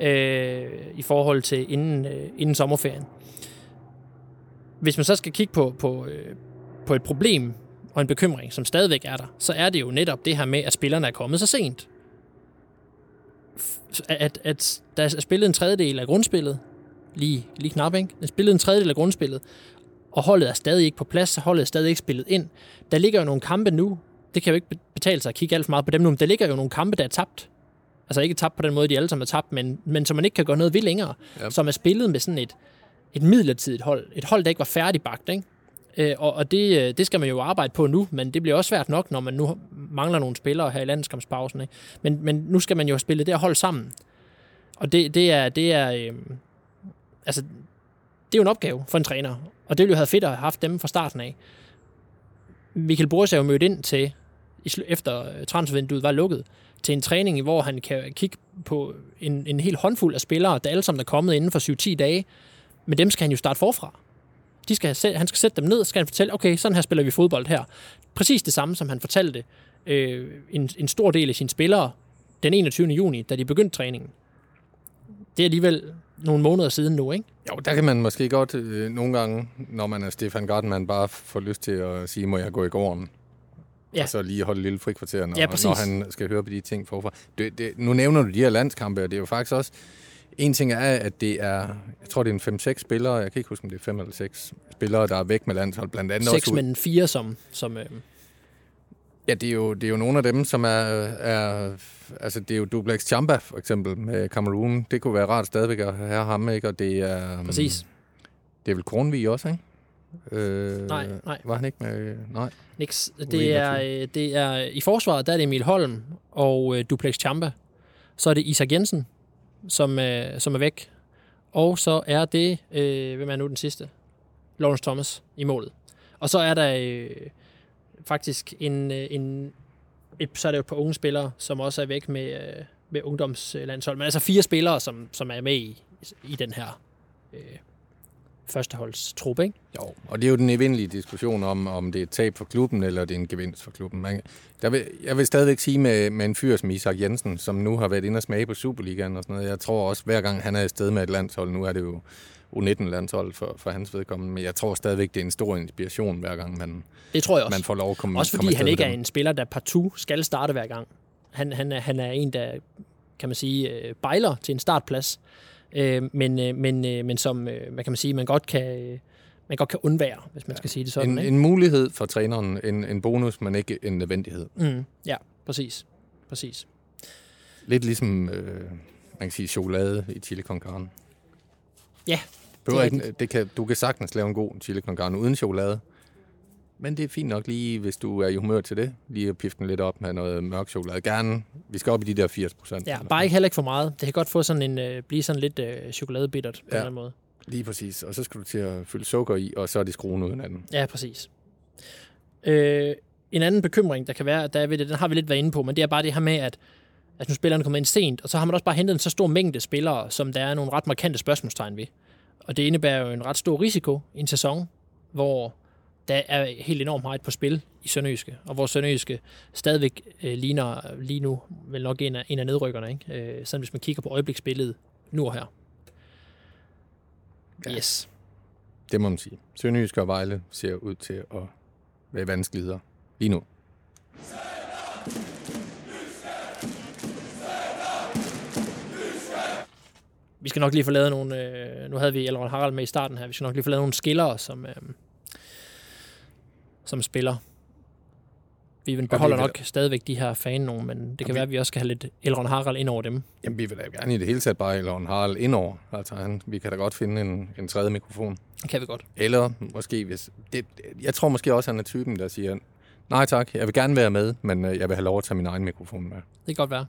øh, i forhold til inden, øh, inden sommerferien. Hvis man så skal kigge på, på, øh, på et problem og en bekymring, som stadigvæk er der, så er det jo netop det her med, at spillerne er kommet så sent. At, at der er spillet en tredjedel af grundspillet, lige, lige knap, ikke? Der er spillet en tredjedel af grundspillet, og holdet er stadig ikke på plads, så holdet er stadig ikke spillet ind. Der ligger jo nogle kampe nu, det kan jo ikke betale sig at kigge alt for meget på dem nu, men der ligger jo nogle kampe, der er tabt. Altså ikke tabt på den måde, de alle sammen er tabt, men, men som man ikke kan gøre noget ved længere. Ja. Som er spillet med sådan et, et midlertidigt hold. Et hold, der ikke var færdigbagt, ikke? Øh, og og det, øh, det skal man jo arbejde på nu, men det bliver også svært nok, når man nu mangler nogle spillere her i landskampspausen. Ikke? Men, men nu skal man jo have spillet det her hold sammen. Og det, det er, det er øh, altså, det er jo en opgave for en træner. Og det ville jo have fedt at have haft dem fra starten af. Michael Boris er jo mødt ind til, efter øh, transfervinduet var lukket, til en træning, hvor han kan kigge på en, en hel håndfuld af spillere, der alle sammen er kommet inden for 7-10 dage. Men dem skal han jo starte forfra. De skal, han skal sætte dem ned, og skal han fortælle, okay, sådan her spiller vi fodbold her. Præcis det samme, som han fortalte øh, en, en stor del af sine spillere den 21. juni, da de begyndte træningen. Det er alligevel nogle måneder siden nu, ikke? Jo, der kan man måske godt øh, nogle gange, når man er Stefan Gartman, bare får lyst til at sige, må jeg gå i gården? Ja. Og så lige holde et lille frikvarter, når, Ja, præcis. når han skal høre på de ting forfra. Det, det, nu nævner du de her landskampe, og det er jo faktisk også... En ting er, at det er, jeg tror det er en 5-6 spillere, jeg kan ikke huske, om det er 5 eller 6 spillere, der er væk med landshold, blandt andet Seks, også ud, men fire som... som øh, Ja, det er, jo, det er jo nogle af dem, som er, er... Altså, det er jo Duplex Chamba, for eksempel, med Cameroon. Det kunne være rart stadigvæk at have ham, ikke? Og det er... præcis. Det er vel Kronvig også, ikke? Øh, Nej, nej. Var han ikke med? Nej. Niks. Det er, øh, det er, I forsvaret, der er det Emil Holm og øh, Duplex Champa. Så er det Isak Jensen, som, øh, som er væk. Og så er det, øh, hvem er nu den sidste? Lawrence Thomas i målet. Og så er der øh, faktisk en, øh, en et, så er det jo et par unge spillere, som også er væk med, øh, med ungdomslandshold. Men altså fire spillere, som, som er med i, i den her øh, førsteholdstrup, ikke? Jo, og det er jo den evindelige diskussion om, om det er et tab for klubben, eller det er en gevinst for klubben. Man, der vil, jeg vil stadigvæk sige med, med en fyr som Isak Jensen, som nu har været inde og smage på Superligaen og sådan noget. Jeg tror også, hver gang han er afsted med et landshold, nu er det jo U19-landshold for, for hans vedkommende, men jeg tror stadigvæk, det er en stor inspiration, hver gang man, Det tror jeg også. man får lov at komme Også komme fordi han afsted ikke er en spiller, der partout skal starte hver gang. Han, han, er, han er en, der, kan man sige, øh, bejler til en startplads. Øh, men, øh, men, øh, men som, øh, hvad kan man sige, man godt kan, øh, man godt kan undvære, hvis man skal sige det sådan. En, ikke? en mulighed for træneren, en, en bonus, men ikke en nødvendighed. Mm, ja, præcis. Præcis. Lidt ligesom, øh, man kan sige, chokolade i chili con carne. Ja, det ikke, det kan, du kan sagtens lave en god chili con carne uden chokolade. Men det er fint nok lige, hvis du er i humør til det, lige at pifte den lidt op med noget mørk chokolade. Gerne, vi skal op i de der 80 procent. Ja, bare ikke heller ikke for meget. Det kan godt få sådan en, øh, blive sådan lidt øh, chokoladebittert på ja. en eller anden måde. Lige præcis. Og så skal du til at fylde sukker i, og så er det skruen uden anden. Ja, præcis. Øh, en anden bekymring, der kan være, der er ved det, den har vi lidt været inde på, men det er bare det her med, at, at nu spillerne kommer ind sent, og så har man også bare hentet en så stor mængde spillere, som der er nogle ret markante spørgsmålstegn ved. Og det indebærer jo en ret stor risiko i en sæson, hvor der er helt enormt meget på spil i Sønderjyske, og hvor Sønderjyske stadigvæk øh, ligner lige nu vel nok en af, en af nedrykkerne, ikke? Øh, sådan hvis man kigger på øjebliksbilledet nu og her. Ja. Yes. Det må man sige. Sønderjysk og Vejle ser ud til at være vanskeligheder lige nu. Vi skal nok lige få lavet nogle... Øh, nu havde vi Elrond Harald med i starten her. Vi skal nok lige få lavet nogle skillere, som, øh, som spiller. Vi beholder vi- nok stadigvæk de her fan nogen, men det kan vi- være, at vi også skal have lidt Elrond Harald ind over dem. Jamen, vi vil da gerne i det hele taget bare Elon Harald indover. Altså, han, vi kan da godt finde en, en tredje mikrofon. Det kan vi godt. Eller måske, hvis... Det, jeg tror måske også, han er typen, der siger, nej tak, jeg vil gerne være med, men øh, jeg vil have lov at tage min egen mikrofon med. Det kan godt være.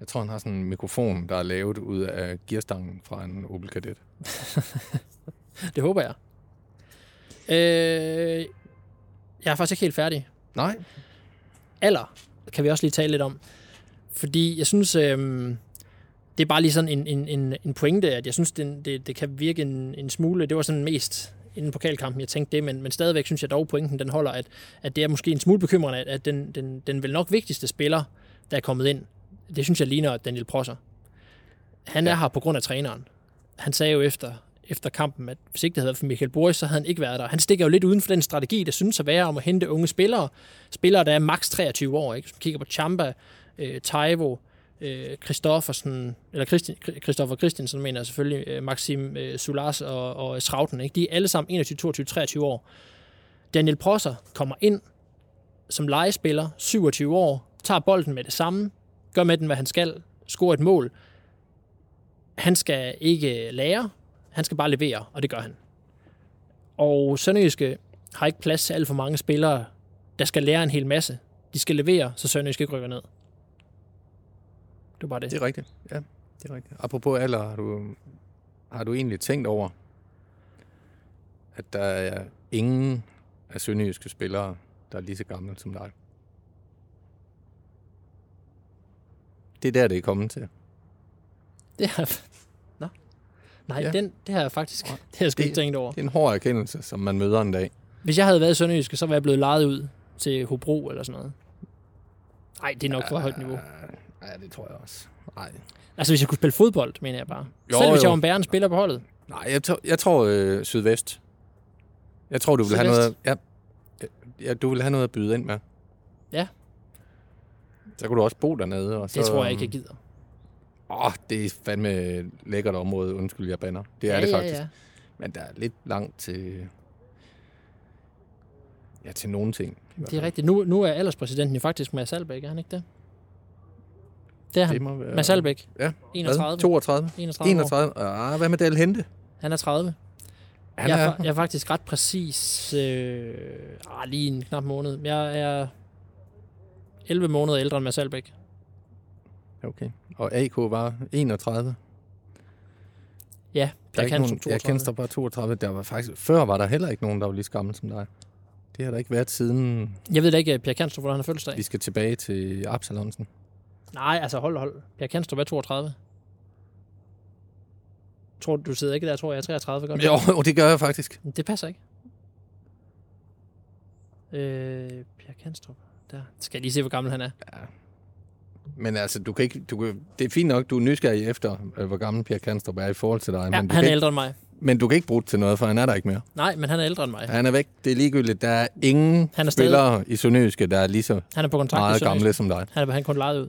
Jeg tror, han har sådan en mikrofon, der er lavet ud af gearstangen fra en Opel Kadett. (laughs) Det håber jeg. Øh, jeg er faktisk ikke helt færdig. Nej. alder kan vi også lige tale lidt om. Fordi jeg synes, øhm, det er bare lige sådan en, en, en, en pointe, at jeg synes, det, det, det kan virke en, en smule, det var sådan mest inden pokalkampen, jeg tænkte det, men, men stadigvæk synes jeg dog, pointen den holder, at, at det er måske en smule bekymrende, at, at den, den, den vel nok vigtigste spiller, der er kommet ind, det synes jeg ligner Daniel Prosser. Han er Ja. her på grund af træneren. Han sagde jo efter, efter kampen, at hvis ikke det havde været for Michael Boris, så havde han ikke været der. Han stikker jo lidt uden for den strategi, der synes at være om at hente unge spillere. Spillere, der er maks 23 år. Ikke? Hvis man kigger på Chamba, øh, Taivo, øh, Christoffersen, eller Christi, Christoffer Christensen, mener jeg selvfølgelig, øh, Maxim øh, Sulas og, og Schrauten. Ikke? De er alle sammen 21, 22, 23 år. Daniel Prosser kommer ind som legespiller, 27 år, tager bolden med det samme, gør med den, hvad han skal, scorer et mål. Han skal ikke lære, han skal bare levere, og det gør han. Og Sønderjyske har ikke plads til alt for mange spillere, der skal lære en hel masse. De skal levere, så Sønderjyske ikke rykker ned. Det var bare det. Det er rigtigt. Ja, det er rigtigt. Apropos alder, har du, har du egentlig tænkt over, at der er ingen af sønderjyske spillere, der er lige så gamle som dig? Det er der, det er kommet til. Det har... Nej, Ja. den, det har jeg faktisk (laughs) det har jeg sgu Det- ikke tænkt over. Det er en hård erkendelse, som man møder en dag. Hvis jeg havde været i Sønderjyske, så var jeg blevet lejet ud til Hobro eller sådan noget. Nej, det er nok for højt niveau. Ja, det tror jeg også. Nej, Altså, hvis jeg kunne spille fodbold, mener jeg bare. Jo, Selv hvis jo. jeg var en bærende spiller på holdet. Nej jeg, tror, jeg tror øh, Sydvest. Jeg tror, du vil have noget... Ja, ja, du vil have noget at byde ind med. Ja. Så kunne du også bo dernede. Og så, Det tror jeg ikke, jeg gider. Åh, oh, det er fandme et lækkert område. Undskyld, jeg banner. Det er ja, det ja, faktisk. Ja. Men der er lidt langt til... Ja, til nogle ting. Det er rigtigt. Nu, nu er alderspræsidenten jo faktisk Mads Albeck, er han ikke det? Det er han. Det må være... Mads Albeck, Ja. 31. Hvad? 32? 31, 31. 31. Ah, hvad med Dale Hente? Han er 30. Han jeg, er, er, jeg er faktisk ret præcis... Øh, ah, lige en knap måned. Jeg er 11 måneder ældre end Mads Albeck. Okay. Og AK var 31. Ja, Der er Per ikke nogen, Kanstrup jeg 32. kender bare 32. Der var faktisk, før var der heller ikke nogen, der var lige så gammel som dig. Det har der ikke været siden Jeg ved da ikke, Per Kanstrup, hvordan han har fødselsdag. vi skal tilbage til Absalonsen. Nej, altså hold, hold. Per Kanstrup er 32. Tror du, du sidder ikke der, tror jeg er 33, gør? Jo, det gør jeg faktisk. Det passer ikke. Øh, Per Kanstrup. Der. Skal jeg lige se, hvor gammel han er. Men altså, du kan ikke, du kan, det er fint nok, du er nysgerrig efter, øh, hvor gammel Pierre Kanstrup er i forhold til dig. Ja, men, du han er ikke, ældre end mig. men du kan ikke bruge det til noget, for han er der ikke mere. Nej, men han er ældre end mig. Han er væk. Det er ligegyldigt. Der er ingen Han er stadig- spillere i Sønderjyske, der er lige så Han er på kontrakt meget gamle som dig. Han er han kun lejet ud.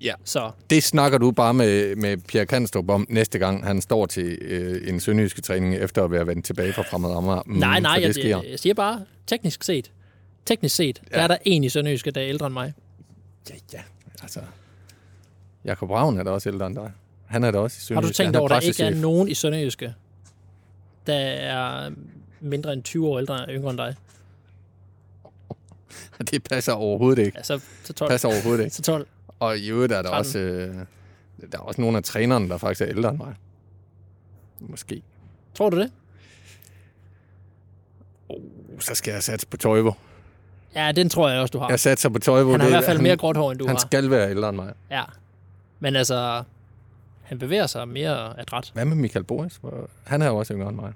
Ja. Så Det snakker du bare med, med Pierre Kanstrup om næste gang, han står til øh, en sønderjyske træning efter at være vendt tilbage fra fremad Amager. Mm, nej, nej, det jeg, jeg siger bare, teknisk set, teknisk set, ja. der er der en i Sønderjyske, der er ældre end mig. Ja, ja. Altså, Jakob Ravn er da også ældre end dig. Han er da også i Har Sønderjyske. du tænkt er over, at der ikke er nogen i Sønderjyske, der er mindre end 20 år ældre yngre end dig? (laughs) Det passer overhovedet ikke. Ja, så, så 12. passer overhovedet ikke. (laughs) Så 12. Og i øvrigt er der 13. også, øh, der er også nogle af trænerne, der faktisk er ældre end mig. Måske. Tror du det? Uh, så skal jeg satse på Tøjvo. Ja, den tror jeg også, du har. Jeg satser på Tøjvo. Han har i hvert fald mere gråt hår, end du Han har. skal være ældre end mig. Ja. Men altså, han bevæger sig mere adræt. Hvad med Michael Boris? Han er jo også yngre end mig.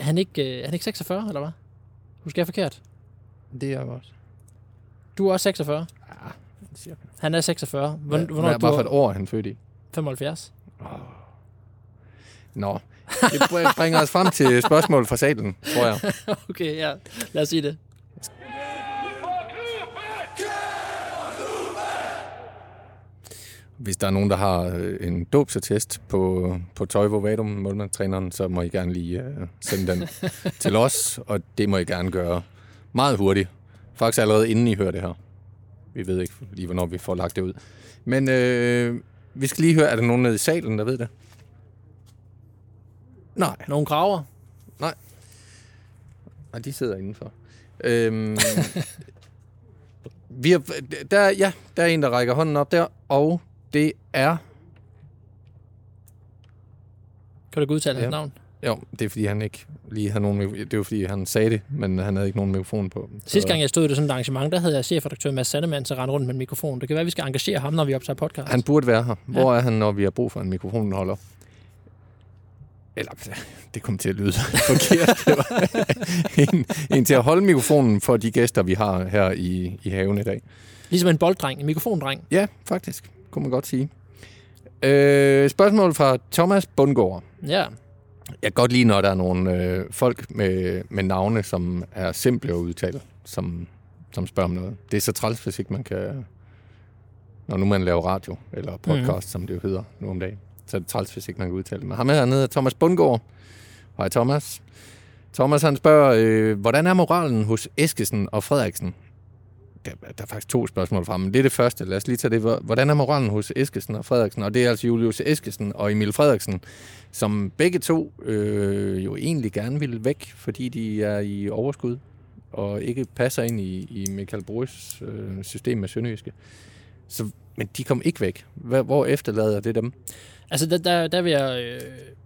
Er han ikke, øh, er han ikke 46, eller hvad? Husker jeg forkert? Det er jeg også. Du er også 46. Ja, cirka. Han er 46. Hvornår, Hvad, hvornår du hvad for er et år er han født i? 75? Nå, det br- bringer os frem til spørgsmål fra salen, tror jeg. (laughs) Okay, ja. Lad os sige det. Hvis der er nogen, der har øh, en dåbsattest på, på Tøjvo Vadum, målmandstræneren, så må I gerne lige uh, sende den (laughs) til os, og det må I gerne gøre meget hurtigt. Faktisk allerede inden I hører det her. Vi ved ikke lige, hvornår vi får lagt det ud. Men øh, vi skal lige høre, er der nogen nede i salen, der ved det? Nej, Nogle graver. nej, de sidder indenfor. Øhm, (laughs) vi har, der, ja, der er en, der rækker hånden op der, og det er Kan du ikke udtale Ja. hans navn? Jo, det er fordi, han ikke lige havde nogen... Det var fordi, han sagde det, men han havde ikke nogen mikrofon på. Så- Sidste gang jeg stod i det sådan et arrangement, der havde jeg chefredaktør Mads Sandemann til at rende rundt med en mikrofon. Det kan være, vi skal engagere ham, når vi optager podcast. Han burde være her. Hvor er han, når vi har brug for en mikrofonholder? Eller, (laughs) det kom til at lyde (laughs) forkert. Det var (laughs) en, en til at holde mikrofonen for de gæster, vi har her i, i haven i dag. Ligesom en bolddreng, en mikrofondreng. Ja, faktisk. Kunne man godt sige. Øh, spørgsmål fra Thomas Bundgaard. Ja. Jeg kan godt lide, når der er nogle øh, folk med, med navne, som er simple at udtale, som, som spørger om noget. Det er så træls, hvis ikke man kan... Når nu man laver radio, eller podcast, mm. som det jo hedder nu om dagen, så er det træls, hvis ikke man kan udtale det. Men ham hernede er Thomas Bundgaard. Hej Thomas. Thomas han spørger, øh, hvordan er moralen hos Eskesen og Frederiksen? Der, der er faktisk to spørgsmål frem, men det er det første. Lad os lige tage det. Hvordan er moralen hos Eskesen og Frederiksen? Og det er altså Julius Eskesen og Emil Frederiksen, som begge to øh, jo egentlig gerne vil væk, fordi de er i overskud og ikke passer ind i, i Michael Boris øh, system med Sønderjyske. Så, men de kom ikke væk. Hvor efterlader det dem? Altså, der, der, der vil jeg... Øh,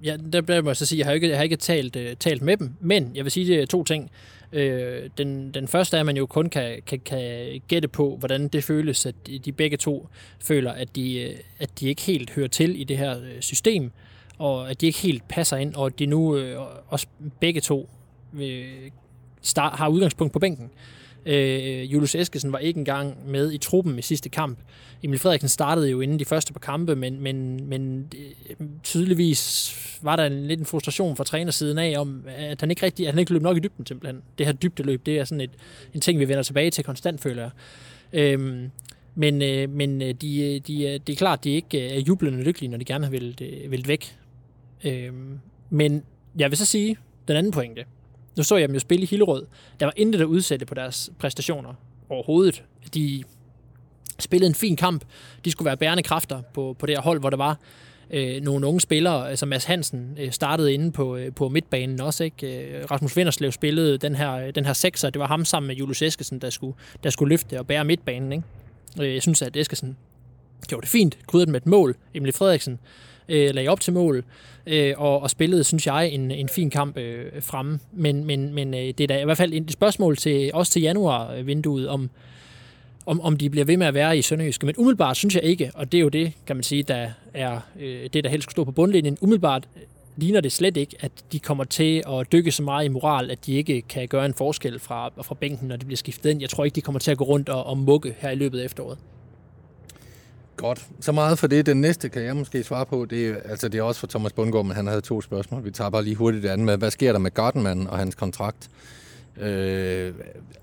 ja, der, der må jeg så sige, jeg har ikke, jeg har ikke talt, øh, talt med dem, men jeg vil sige det to ting. Øh, den, den første er, at man jo kun kan, kan, kan gætte på, hvordan det føles, at de, begge to føler, at de, øh, at de ikke helt hører til i det her øh, system, og at de ikke helt passer ind, og at de nu øh, også begge to øh, start, har udgangspunkt på bænken. Øh, Øh, Julius Eskesen var ikke engang med i truppen i sidste kamp. Emil Frederiksen startede jo inden de første par kampe, men, men, men øh, tydeligvis var der en lidt en frustration fra trænersiden af, om at han ikke rigtig, at han ikke løb nok i dybden simpelthen. Det her dybdeløb, det er sådan et, en ting, vi vender tilbage til konstant, føler jeg. Øhm, men øh, men øh, de, de, det er klart, de ikke er jublende lykkelige, når de gerne har vildt, øh, væk. Øhm, men jeg vil så sige, den anden pointe. Nu så jeg dem jo spille i Hillerød. Der var intet at udsætte på deres præstationer overhovedet. De spillede en fin kamp. De skulle være bærende kræfter på, på det her hold, hvor der var øh, nogle unge spillere. Altså Mads Hansen øh, startede inde på, øh, på midtbanen også. Ikke? Øh, Rasmus Vinderslev spillede den her, øh, den her sekser. Det var ham sammen med Julius Eskesen, der skulle, der skulle løfte og bære midtbanen. Ikke? Øh, jeg synes, at Eskesen gjorde det fint. Krydret med et mål. Emil Frederiksen øh, lagde op til mål, øh, og, og spillede, synes jeg, en, en fin kamp øh, fremme. Men, men, men øh, det er da i hvert fald et spørgsmål til os til januar-vinduet, om, om, om de bliver ved med at være i Sønderjyske. Men umiddelbart synes jeg ikke, og det er jo det, kan man sige, der er øh, det, der helst skulle stå på bundlinjen. Umiddelbart øh, ligner det slet ikke, at de kommer til at dykke så meget i moral, at de ikke kan gøre en forskel fra, fra bænken, når de bliver skiftet ind. Jeg tror ikke, de kommer til at gå rundt og, og mukke her i løbet af efteråret. Godt. Så meget for det. Den næste kan jeg måske svare på. Det er, altså, det er også for Thomas Bundgaard, men han havde to spørgsmål. Vi tager bare lige hurtigt det andet med. Hvad sker der med Gardenman og hans kontrakt? Øh,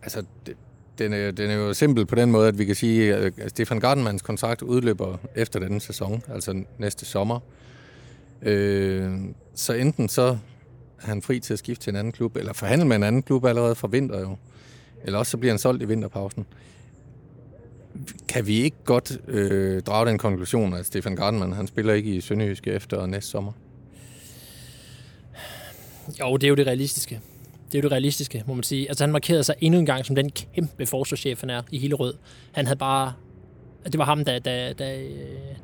altså, det, den er, den er jo simpel på den måde, at vi kan sige, øh, at Stefan Gardenmans kontrakt udløber efter denne sæson, altså næste sommer. Øh, så enten så er han fri til at skifte til en anden klub, eller forhandle med en anden klub allerede fra vinter jo. Eller også så bliver han solgt i vinterpausen. Kan vi ikke godt øh, drage den konklusion, at Stefan Gardenman, han spiller ikke i Sønderjyske efter næste sommer? Jo, det er jo det realistiske. Det er jo det realistiske, må man sige. Altså han markerede sig endnu en gang som den kæmpe forsvarschef, han er i hele rød. Han havde bare det var ham, der, der, der,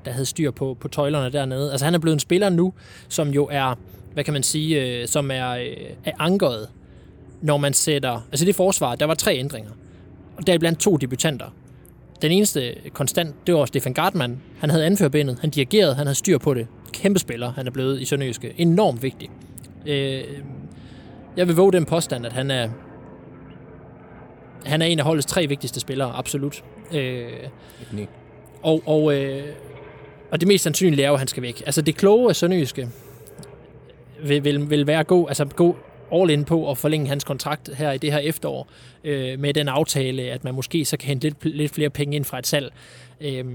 der havde styr på, på tøjlerne dernede. Altså han er blevet en spiller nu, som jo er, hvad kan man sige, øh, som er, øh, er ankeret, når man sætter... Altså det forsvar, der var tre ændringer. Og der er blandt to debutanter. Den eneste konstant, det var Stefan Gartmann. Han havde anførbindet, han dirigerede, han havde styr på det. Kæmpe spiller, han er blevet i Sønderjyske. Enormt vigtig. Øh, jeg vil våge den påstand, at han er, han er en af holdets tre vigtigste spillere, absolut. Øh, og, og, øh, og det mest sandsynlige er jo, at han skal væk. Altså det kloge af Sønderjyske vil, vil, vil være at gå, altså gå all in på at forlænge hans kontrakt her i det her efterår, øh, med den aftale, at man måske så kan hente lidt, lidt flere penge ind fra et salg. Øh,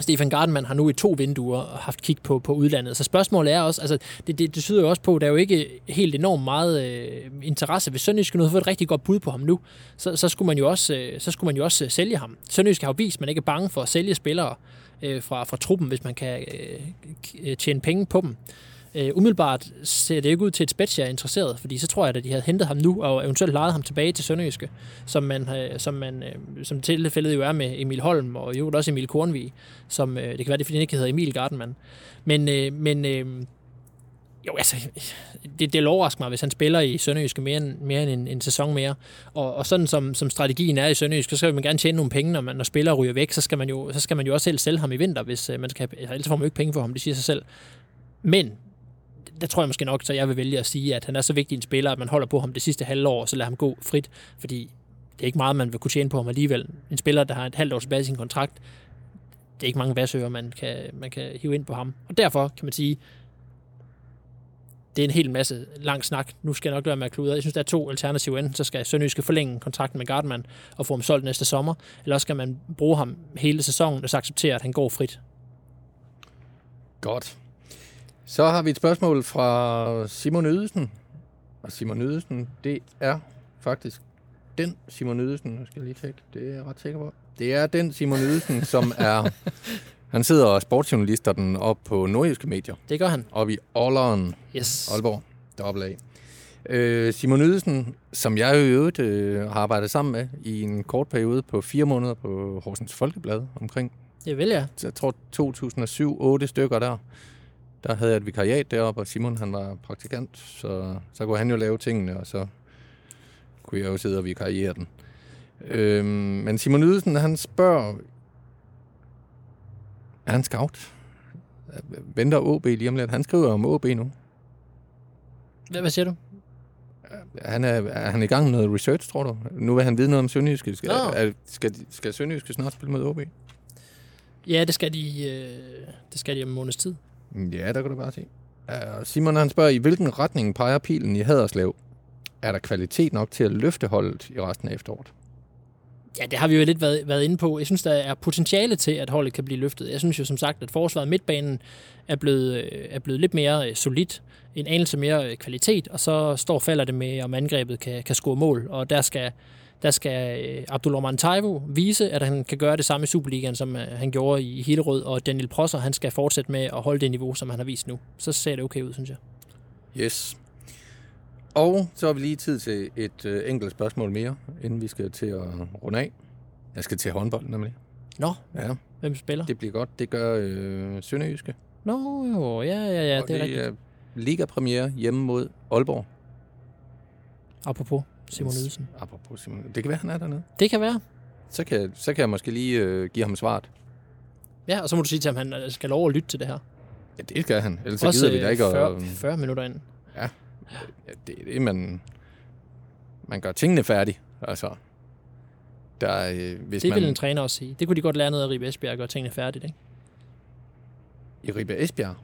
Stefan Gardenman har nu i to vinduer haft kig på, på udlandet. Så spørgsmålet er også, altså det, det, det tyder jo også på, at der er jo ikke helt enormt meget øh, interesse. Hvis Sønderjysk nu få et rigtig godt bud på ham nu, så, så, skulle man jo også, øh, så skulle man jo også øh, sælge ham. Sønderjysk har jo vist, at man ikke er bange for at sælge spillere øh, fra, fra truppen, hvis man kan øh, tjene penge på dem. Øh, umiddelbart ser det ikke ud til, at Spezia er interesseret, fordi så tror jeg, at de havde hentet ham nu, og eventuelt lejet ham tilbage til Sønderjyske, som, man, øh, som, man, øh, som tilfældet jo er med Emil Holm, og jo også Emil Kornvig, som øh, det kan være, det fordi han ikke hedder Emil Gardenman. Men, øh, men øh, jo, altså, det, det overrasker mig, hvis han spiller i Sønderjyske mere end, mere end en, en sæson mere. Og, og sådan som, som strategien er i Sønderjyske, så skal man gerne tjene nogle penge, når, man, når spiller ryger væk, så skal man jo, så skal man jo også selv sælge ham i vinter, hvis øh, man skal, altså, ellers får man jo ikke penge for ham, det siger sig selv. Men der tror jeg måske nok, så jeg vil vælge at sige, at han er så vigtig en spiller, at man holder på ham det sidste halvår, og så lader ham gå frit, fordi det er ikke meget, man vil kunne tjene på ham alligevel. En spiller, der har et halvt år tilbage i sin kontrakt, det er ikke mange vasører, man kan, man kan hive ind på ham. Og derfor kan man sige, det er en hel masse lang snak. Nu skal jeg nok lade med at kludre. Jeg synes, der er to alternativer. Enten så skal Sønderjyske forlænge kontrakten med Gardman og få ham solgt næste sommer, eller også skal man bruge ham hele sæsonen og så acceptere, at han går frit. Godt. Så har vi et spørgsmål fra Simon Ydelsen. Og Simon Ydelsen, det er faktisk den Simon Ydelsen, nu skal jeg lige tjekke, det er jeg ret sikker på. Det er den Simon Ydelsen, som er, (laughs) han sidder og sportsjournalister den op på nordjyske medier. Det gør han. Og i Ålderen, yes. Aalborg, dobbelt A. Øh, Simon Ydelsen, som jeg i øvrigt øh, har arbejdet sammen med i en kort periode på fire måneder på Horsens Folkeblad omkring. Det vil jeg. Jeg tror 2007-8 stykker der der havde jeg et vikariat deroppe, og Simon han var praktikant, så, så kunne han jo lave tingene, og så kunne jeg jo sidde og vikariere den. Øhm, men Simon Ydelsen, han spørger, er han scout? Venter OB lige om lidt? Han skriver om OB nu. Hvad, hvad siger du? Han er, er han i gang med noget research, tror du? Nu vil han vide noget om Sønderjyske. Skal, er, skal, skal Sønderjyske snart spille med OB? Ja, det skal de, øh, det skal de om en måneds tid. Ja, der kan du bare se. Uh, Simon han spørger, i hvilken retning peger pilen i Haderslev? Er der kvalitet nok til at løfte holdet i resten af efteråret? Ja, det har vi jo lidt været, været inde på. Jeg synes, der er potentiale til, at holdet kan blive løftet. Jeg synes jo som sagt, at forsvaret midtbanen er blevet, øh, er blevet lidt mere øh, solidt, en anelse mere kvalitet, og så står falder det med, om angrebet kan, kan score mål, og der skal, der skal øh, Abdulrahman Taivo vise, at han kan gøre det samme i Superligaen, som øh, han gjorde i Hillerød, og Daniel Prosser, han skal fortsætte med at holde det niveau, som han har vist nu. Så ser det okay ud, synes jeg. Yes. Og så har vi lige tid til et øh, enkelt spørgsmål mere, inden vi skal til at runde af. Jeg skal til håndbold, nemlig. Nå, ja. hvem spiller? Det bliver godt. Det gør øh, Sønderjyske. Nå, jo, ja, ja, ja, og det er rigtigt. er Liga-premiere hjemme mod Aalborg. Apropos Simon Ydelsen. Apropos Simon. Det kan være, han er dernede. Det kan være. Så kan, så kan jeg måske lige øh, give ham svaret. Ja, og så må du sige til ham, at han øh, skal lov at lytte til det her. Ja, det skal han. Ellers så Også gider vi da øh, ikke at... 40, 40 minutter ind. Ja, det er det, man... Man gør tingene færdige. Altså, der, er, øh, hvis Det man... vil en træner også sige. Det kunne de godt lære noget af Ribe Esbjerg og gøre tingene færdigt, ikke? I Ribe Esbjerg.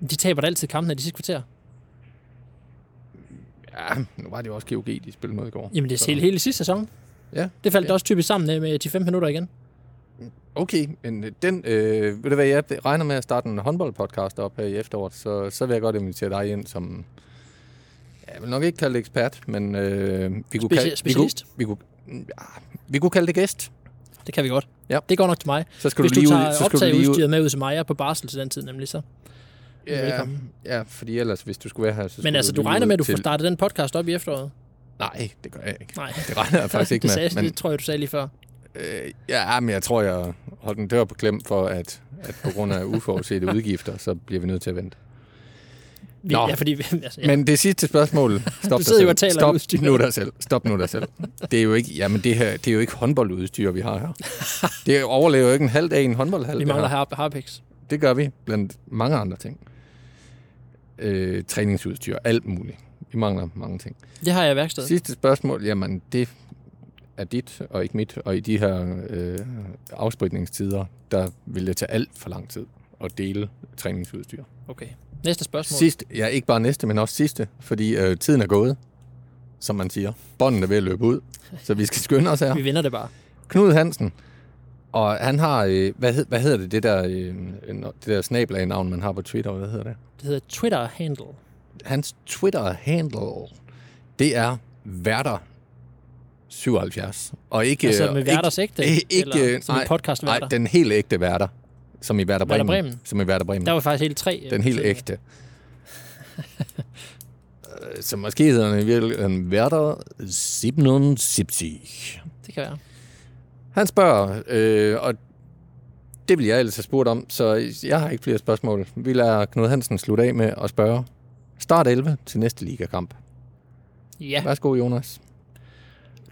De taber da altid kampen i de sidste kvarter. Ja, nu var det jo også GOG, de spillede mod i går. Jamen, det er Så- hele, hele sidste sæson. Ja. Det faldt Ja. også typisk sammen med de 5 minutter igen. Okay, men den, øh, ved du hvad, jeg regner med at starte en håndboldpodcast op her i efteråret, så, så vil jeg godt invitere dig ind som, jeg vil nok ikke kalde det ekspert, men øh, vi, kunne Speci- kalde, vi, kunne, vi, kunne, ja, vi kunne kalde det gæst. Det kan vi godt. Ja. Det går nok til mig. Så skal Hvis du du lige tager ud, så skal du optageudstyret med ud til mig, jeg er på barsel til den tid nemlig, så. Ja, Velkommen. ja, fordi ellers, hvis du skulle være her, så Men altså, du lige regner med, at du til- får startet den podcast op i efteråret? Nej, det gør jeg ikke. Nej. (laughs) Det regner jeg faktisk ikke (laughs) det, med. sagde, Men, det tror jeg, du sagde lige før. øh, ja, men jeg tror, jeg holdt en dør på klem for, at, at på grund af uforudsete (laughs) udgifter, så bliver vi nødt til at vente. Vi, Nå. ja, fordi, vi- altså, ja. Men det sidste spørgsmål. Stop Du sidder jo og taler Stop udstyr. nu dig selv. Stop nu dig selv. Det er jo ikke, jamen det her, det er jo ikke håndboldudstyr, vi har her. Det overlever jo ikke en halv dag i en håndboldhal. vi det mangler Harpex. Det gør vi blandt mange andre ting. Øh, træningsudstyr, alt muligt. Vi mangler mange ting. Det har jeg i værkstedet. Sidste spørgsmål, jamen det er dit og ikke mit. Og i de her øh, afspritningstider, der vil det tage alt for lang tid at dele træningsudstyr. Okay. Næste spørgsmål. Sidst, ja, ikke bare næste, men også sidste, fordi øh, tiden er gået, som man siger. Bånden er ved at løbe ud, så vi skal skynde os her. Vi vinder det bare. Knud Hansen, og han har, øh, hvad, hed, hvad hedder det, det der, øh, det der snabelag-navn, man har på Twitter, hvad hedder det? Det hedder Twitter-handle. Hans Twitter-handle, det er Værter 77. Og ikke, Altså med ikke, Værters ægte? ikke, eller som nej, podcast nej, den helt ægte Værter, som i Werder Bremen. Bremen. Som i Værter Bremen. Der var faktisk hele tre. øh, Den helt betyder- ægte. (laughs) Øh, Så måske hedder den i virkeligheden Werder 77. Det kan være. Han spørger, øh, og det vil jeg ellers have spurgt om, så jeg har ikke flere spørgsmål. Vi lader Knud Hansen slutte af med at spørge. Start 11 til næste ligakamp. Ja. Værsgo, Jonas.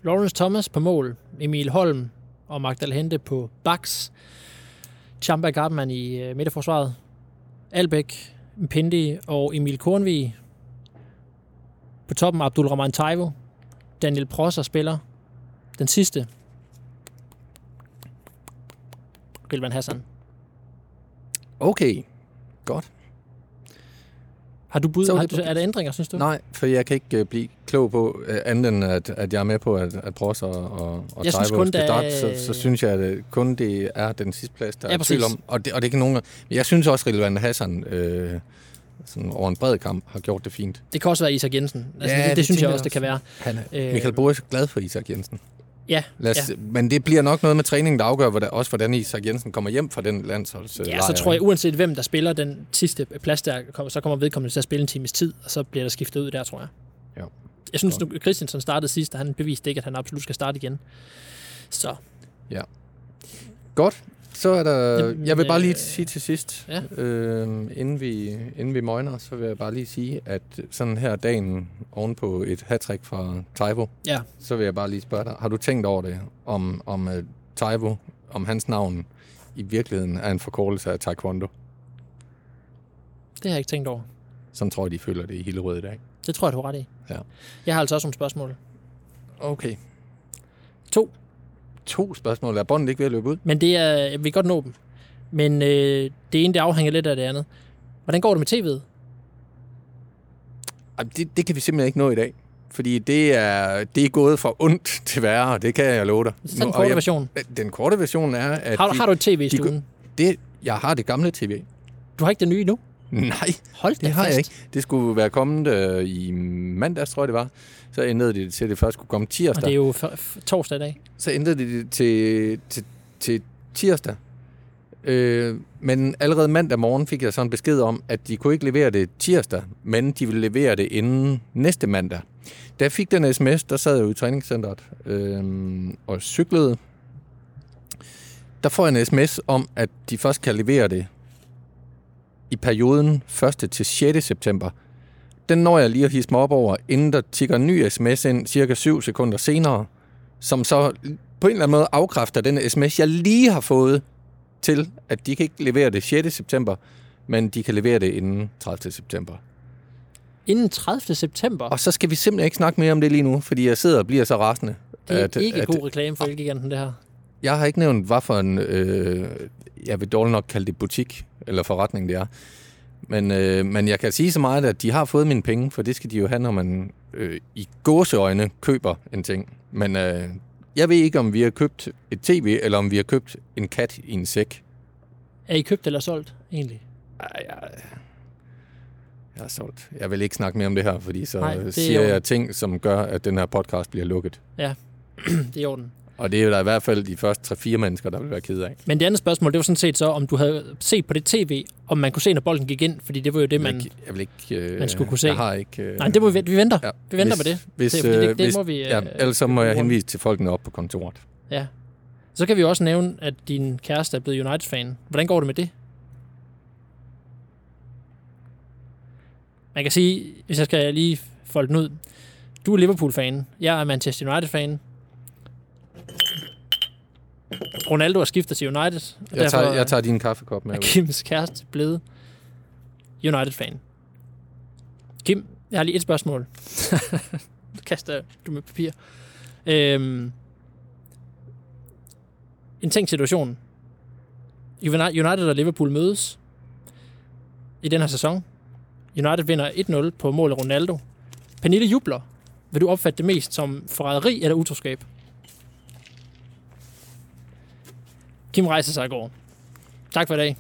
Lawrence Thomas på mål. Emil Holm og Magdal Hente på baks. Chamba Gardman i øh, midterforsvaret. Albæk, Pindi og Emil Kornvig. På toppen Abdul Rahman Taivo. Daniel Prosser spiller. Den sidste. Rilvan Hassan. Okay, godt. Har du bud? Så Har det du, er der ændringer, synes du? Nej, for jeg kan ikke uh, blive klog på, uh, andet end at, at jeg er med på, at, at Bros og, og, og Jeg synes kun, skal starte, så, så synes jeg, at øh, kun det er den sidste plads, der Ja, er tvivl præcis. om. Og det, og det er ikke nogen... Men jeg synes også, at Rilvan Hassan øh, sådan over en bred kamp har gjort det fint. Det kan også være Isak Jensen. Altså, Ja, det, det, det synes jeg også, det kan være. Han er, Øh, øh, Michael Boris er glad for Isak Jensen. Ja, Lad os, ja. ja. Men det bliver nok noget med træningen, der afgør hvordan, også, hvordan Isak Jensen kommer hjem fra den landsholds Ja, så tror jeg, uanset hvem der spiller den sidste plads der, kommer- så kommer vedkommende til at spille en times tid, og så bliver der skiftet ud der, tror jeg. Ja. Jeg synes, nu Christensen startede sidst, og han beviste ikke, at han absolut skal starte igen. Så Godt. Så er der... Jamen, Jeg vil bare lige øh, sige til sidst, ja. øh, inden, vi, inden vi møgner, så vil jeg bare lige sige, at sådan her dagen oven på et hat fra Taivo, ja, så vil jeg bare lige spørge dig, har du tænkt over det, om, om uh, Taivo, om hans navn i virkeligheden er en forkortelse af taekwondo? det har jeg ikke tænkt over. Sådan tror jeg, de føler det i Hillerød i dag. Det tror jeg, du har ret i. Ja. Jeg har altså også nogle spørgsmål. Okay. To. To spørgsmål. Er båndet ikke ved at løbe ud? Men det er, jeg vil godt nå dem. Men øh, det ene, det afhænger lidt af det andet. Hvordan går det med tv'et? Ej, Det, det kan vi simpelthen ikke nå i dag. Fordi det er, det er gået fra ondt til værre, det kan jeg love dig. Så den korte jeg- version. Den korte version er, at Har, du- de, har du et tv i de- stuen? det, jeg har det gamle tv. Du har ikke det nye nu? (laughs) Nej, Hold det har fast. jeg ikke. Det skulle være kommet øh, i mandags, tror jeg det var. Så ændrede de det til, at det først skulle komme Og tirsdag. det er jo torsdag i dag. Så ændrede de det til, til, til tirsdag. Øh, men allerede mandag morgen fik jeg sådan en besked om, at de kunne ikke levere det tirsdag, men de ville levere det inden næste mandag. Da jeg fik den sms, der sad jeg jo i træningscenteret øh, og cyklede. Der får jeg en sms om, at de først kan levere det i perioden 1. til 6. september, den når jeg lige at hisse mig op over, inden der tigger en ny sms ind cirka 7 sekunder senere, som så på en eller anden måde afkræfter den sms, jeg lige har fået til, at de kan ikke levere det 6. september, men de kan levere det inden 30. september. Inden 30. september. Og så skal vi simpelthen ikke snakke mere om det lige nu, fordi jeg sidder og bliver så rasende. Det er at- ikke at- god reklame for Elgiganten, det her. Jeg har ikke nævnt, hvad for en, øh, jeg vil dårligt nok kalde det butik, eller forretning det er. Men, øh, men jeg kan sige så meget, at de har fået mine penge, for det skal de jo have, når man øh, i gåseøjne køber en ting. Men øh, jeg ved ikke, om vi har købt et tv, eller om vi har købt en kat i en sæk. Er I købt eller solgt, egentlig? Ej, jeg, jeg har solgt. Jeg vil ikke snakke mere om det her, fordi så Nej, er siger jeg ting, som gør, at den her podcast bliver lukket. (clears throat) det er i orden. Og det er jo der i hvert fald de første 3-4 mennesker, der vil være ked af. Men det andet spørgsmål, det var sådan set så, om du havde set på det tv, om man kunne se, når bolden gik ind, fordi det var jo det, Jeg man... vil ikke, jeg vil ikke, øh, man skulle kunne se. Jeg har ikke... Øh, Nej, det må vi, vi venter. Ja, Vi venter hvis, med det. Hvis, Det det- øh, det hvis, må vi, Ja, øh, ellers så må jeg henvise til folkene op på kontoret. Ja. Så kan vi også nævne, at din kæreste er blevet United-fan. Hvordan går det med det? Man kan sige, hvis jeg skal lige folde den ud. Du er Liverpool-fan. Jeg er Manchester United-fan. Ronaldo har skiftet til United. Og Jeg tager, jeg tager din kaffekop med. er. Kims kæreste blevet United-fan. Kim, jeg har lige et spørgsmål. (laughs) Kaster du med papir. Øhm, en tænkt situation. United og Liverpool mødes i den her sæson. United vinder 1-0 på mål af Ronaldo. Pernille jubler. Vil du opfatte det mest som forræderi eller utroskab? Kim rejser sig og går. Tak for i dag.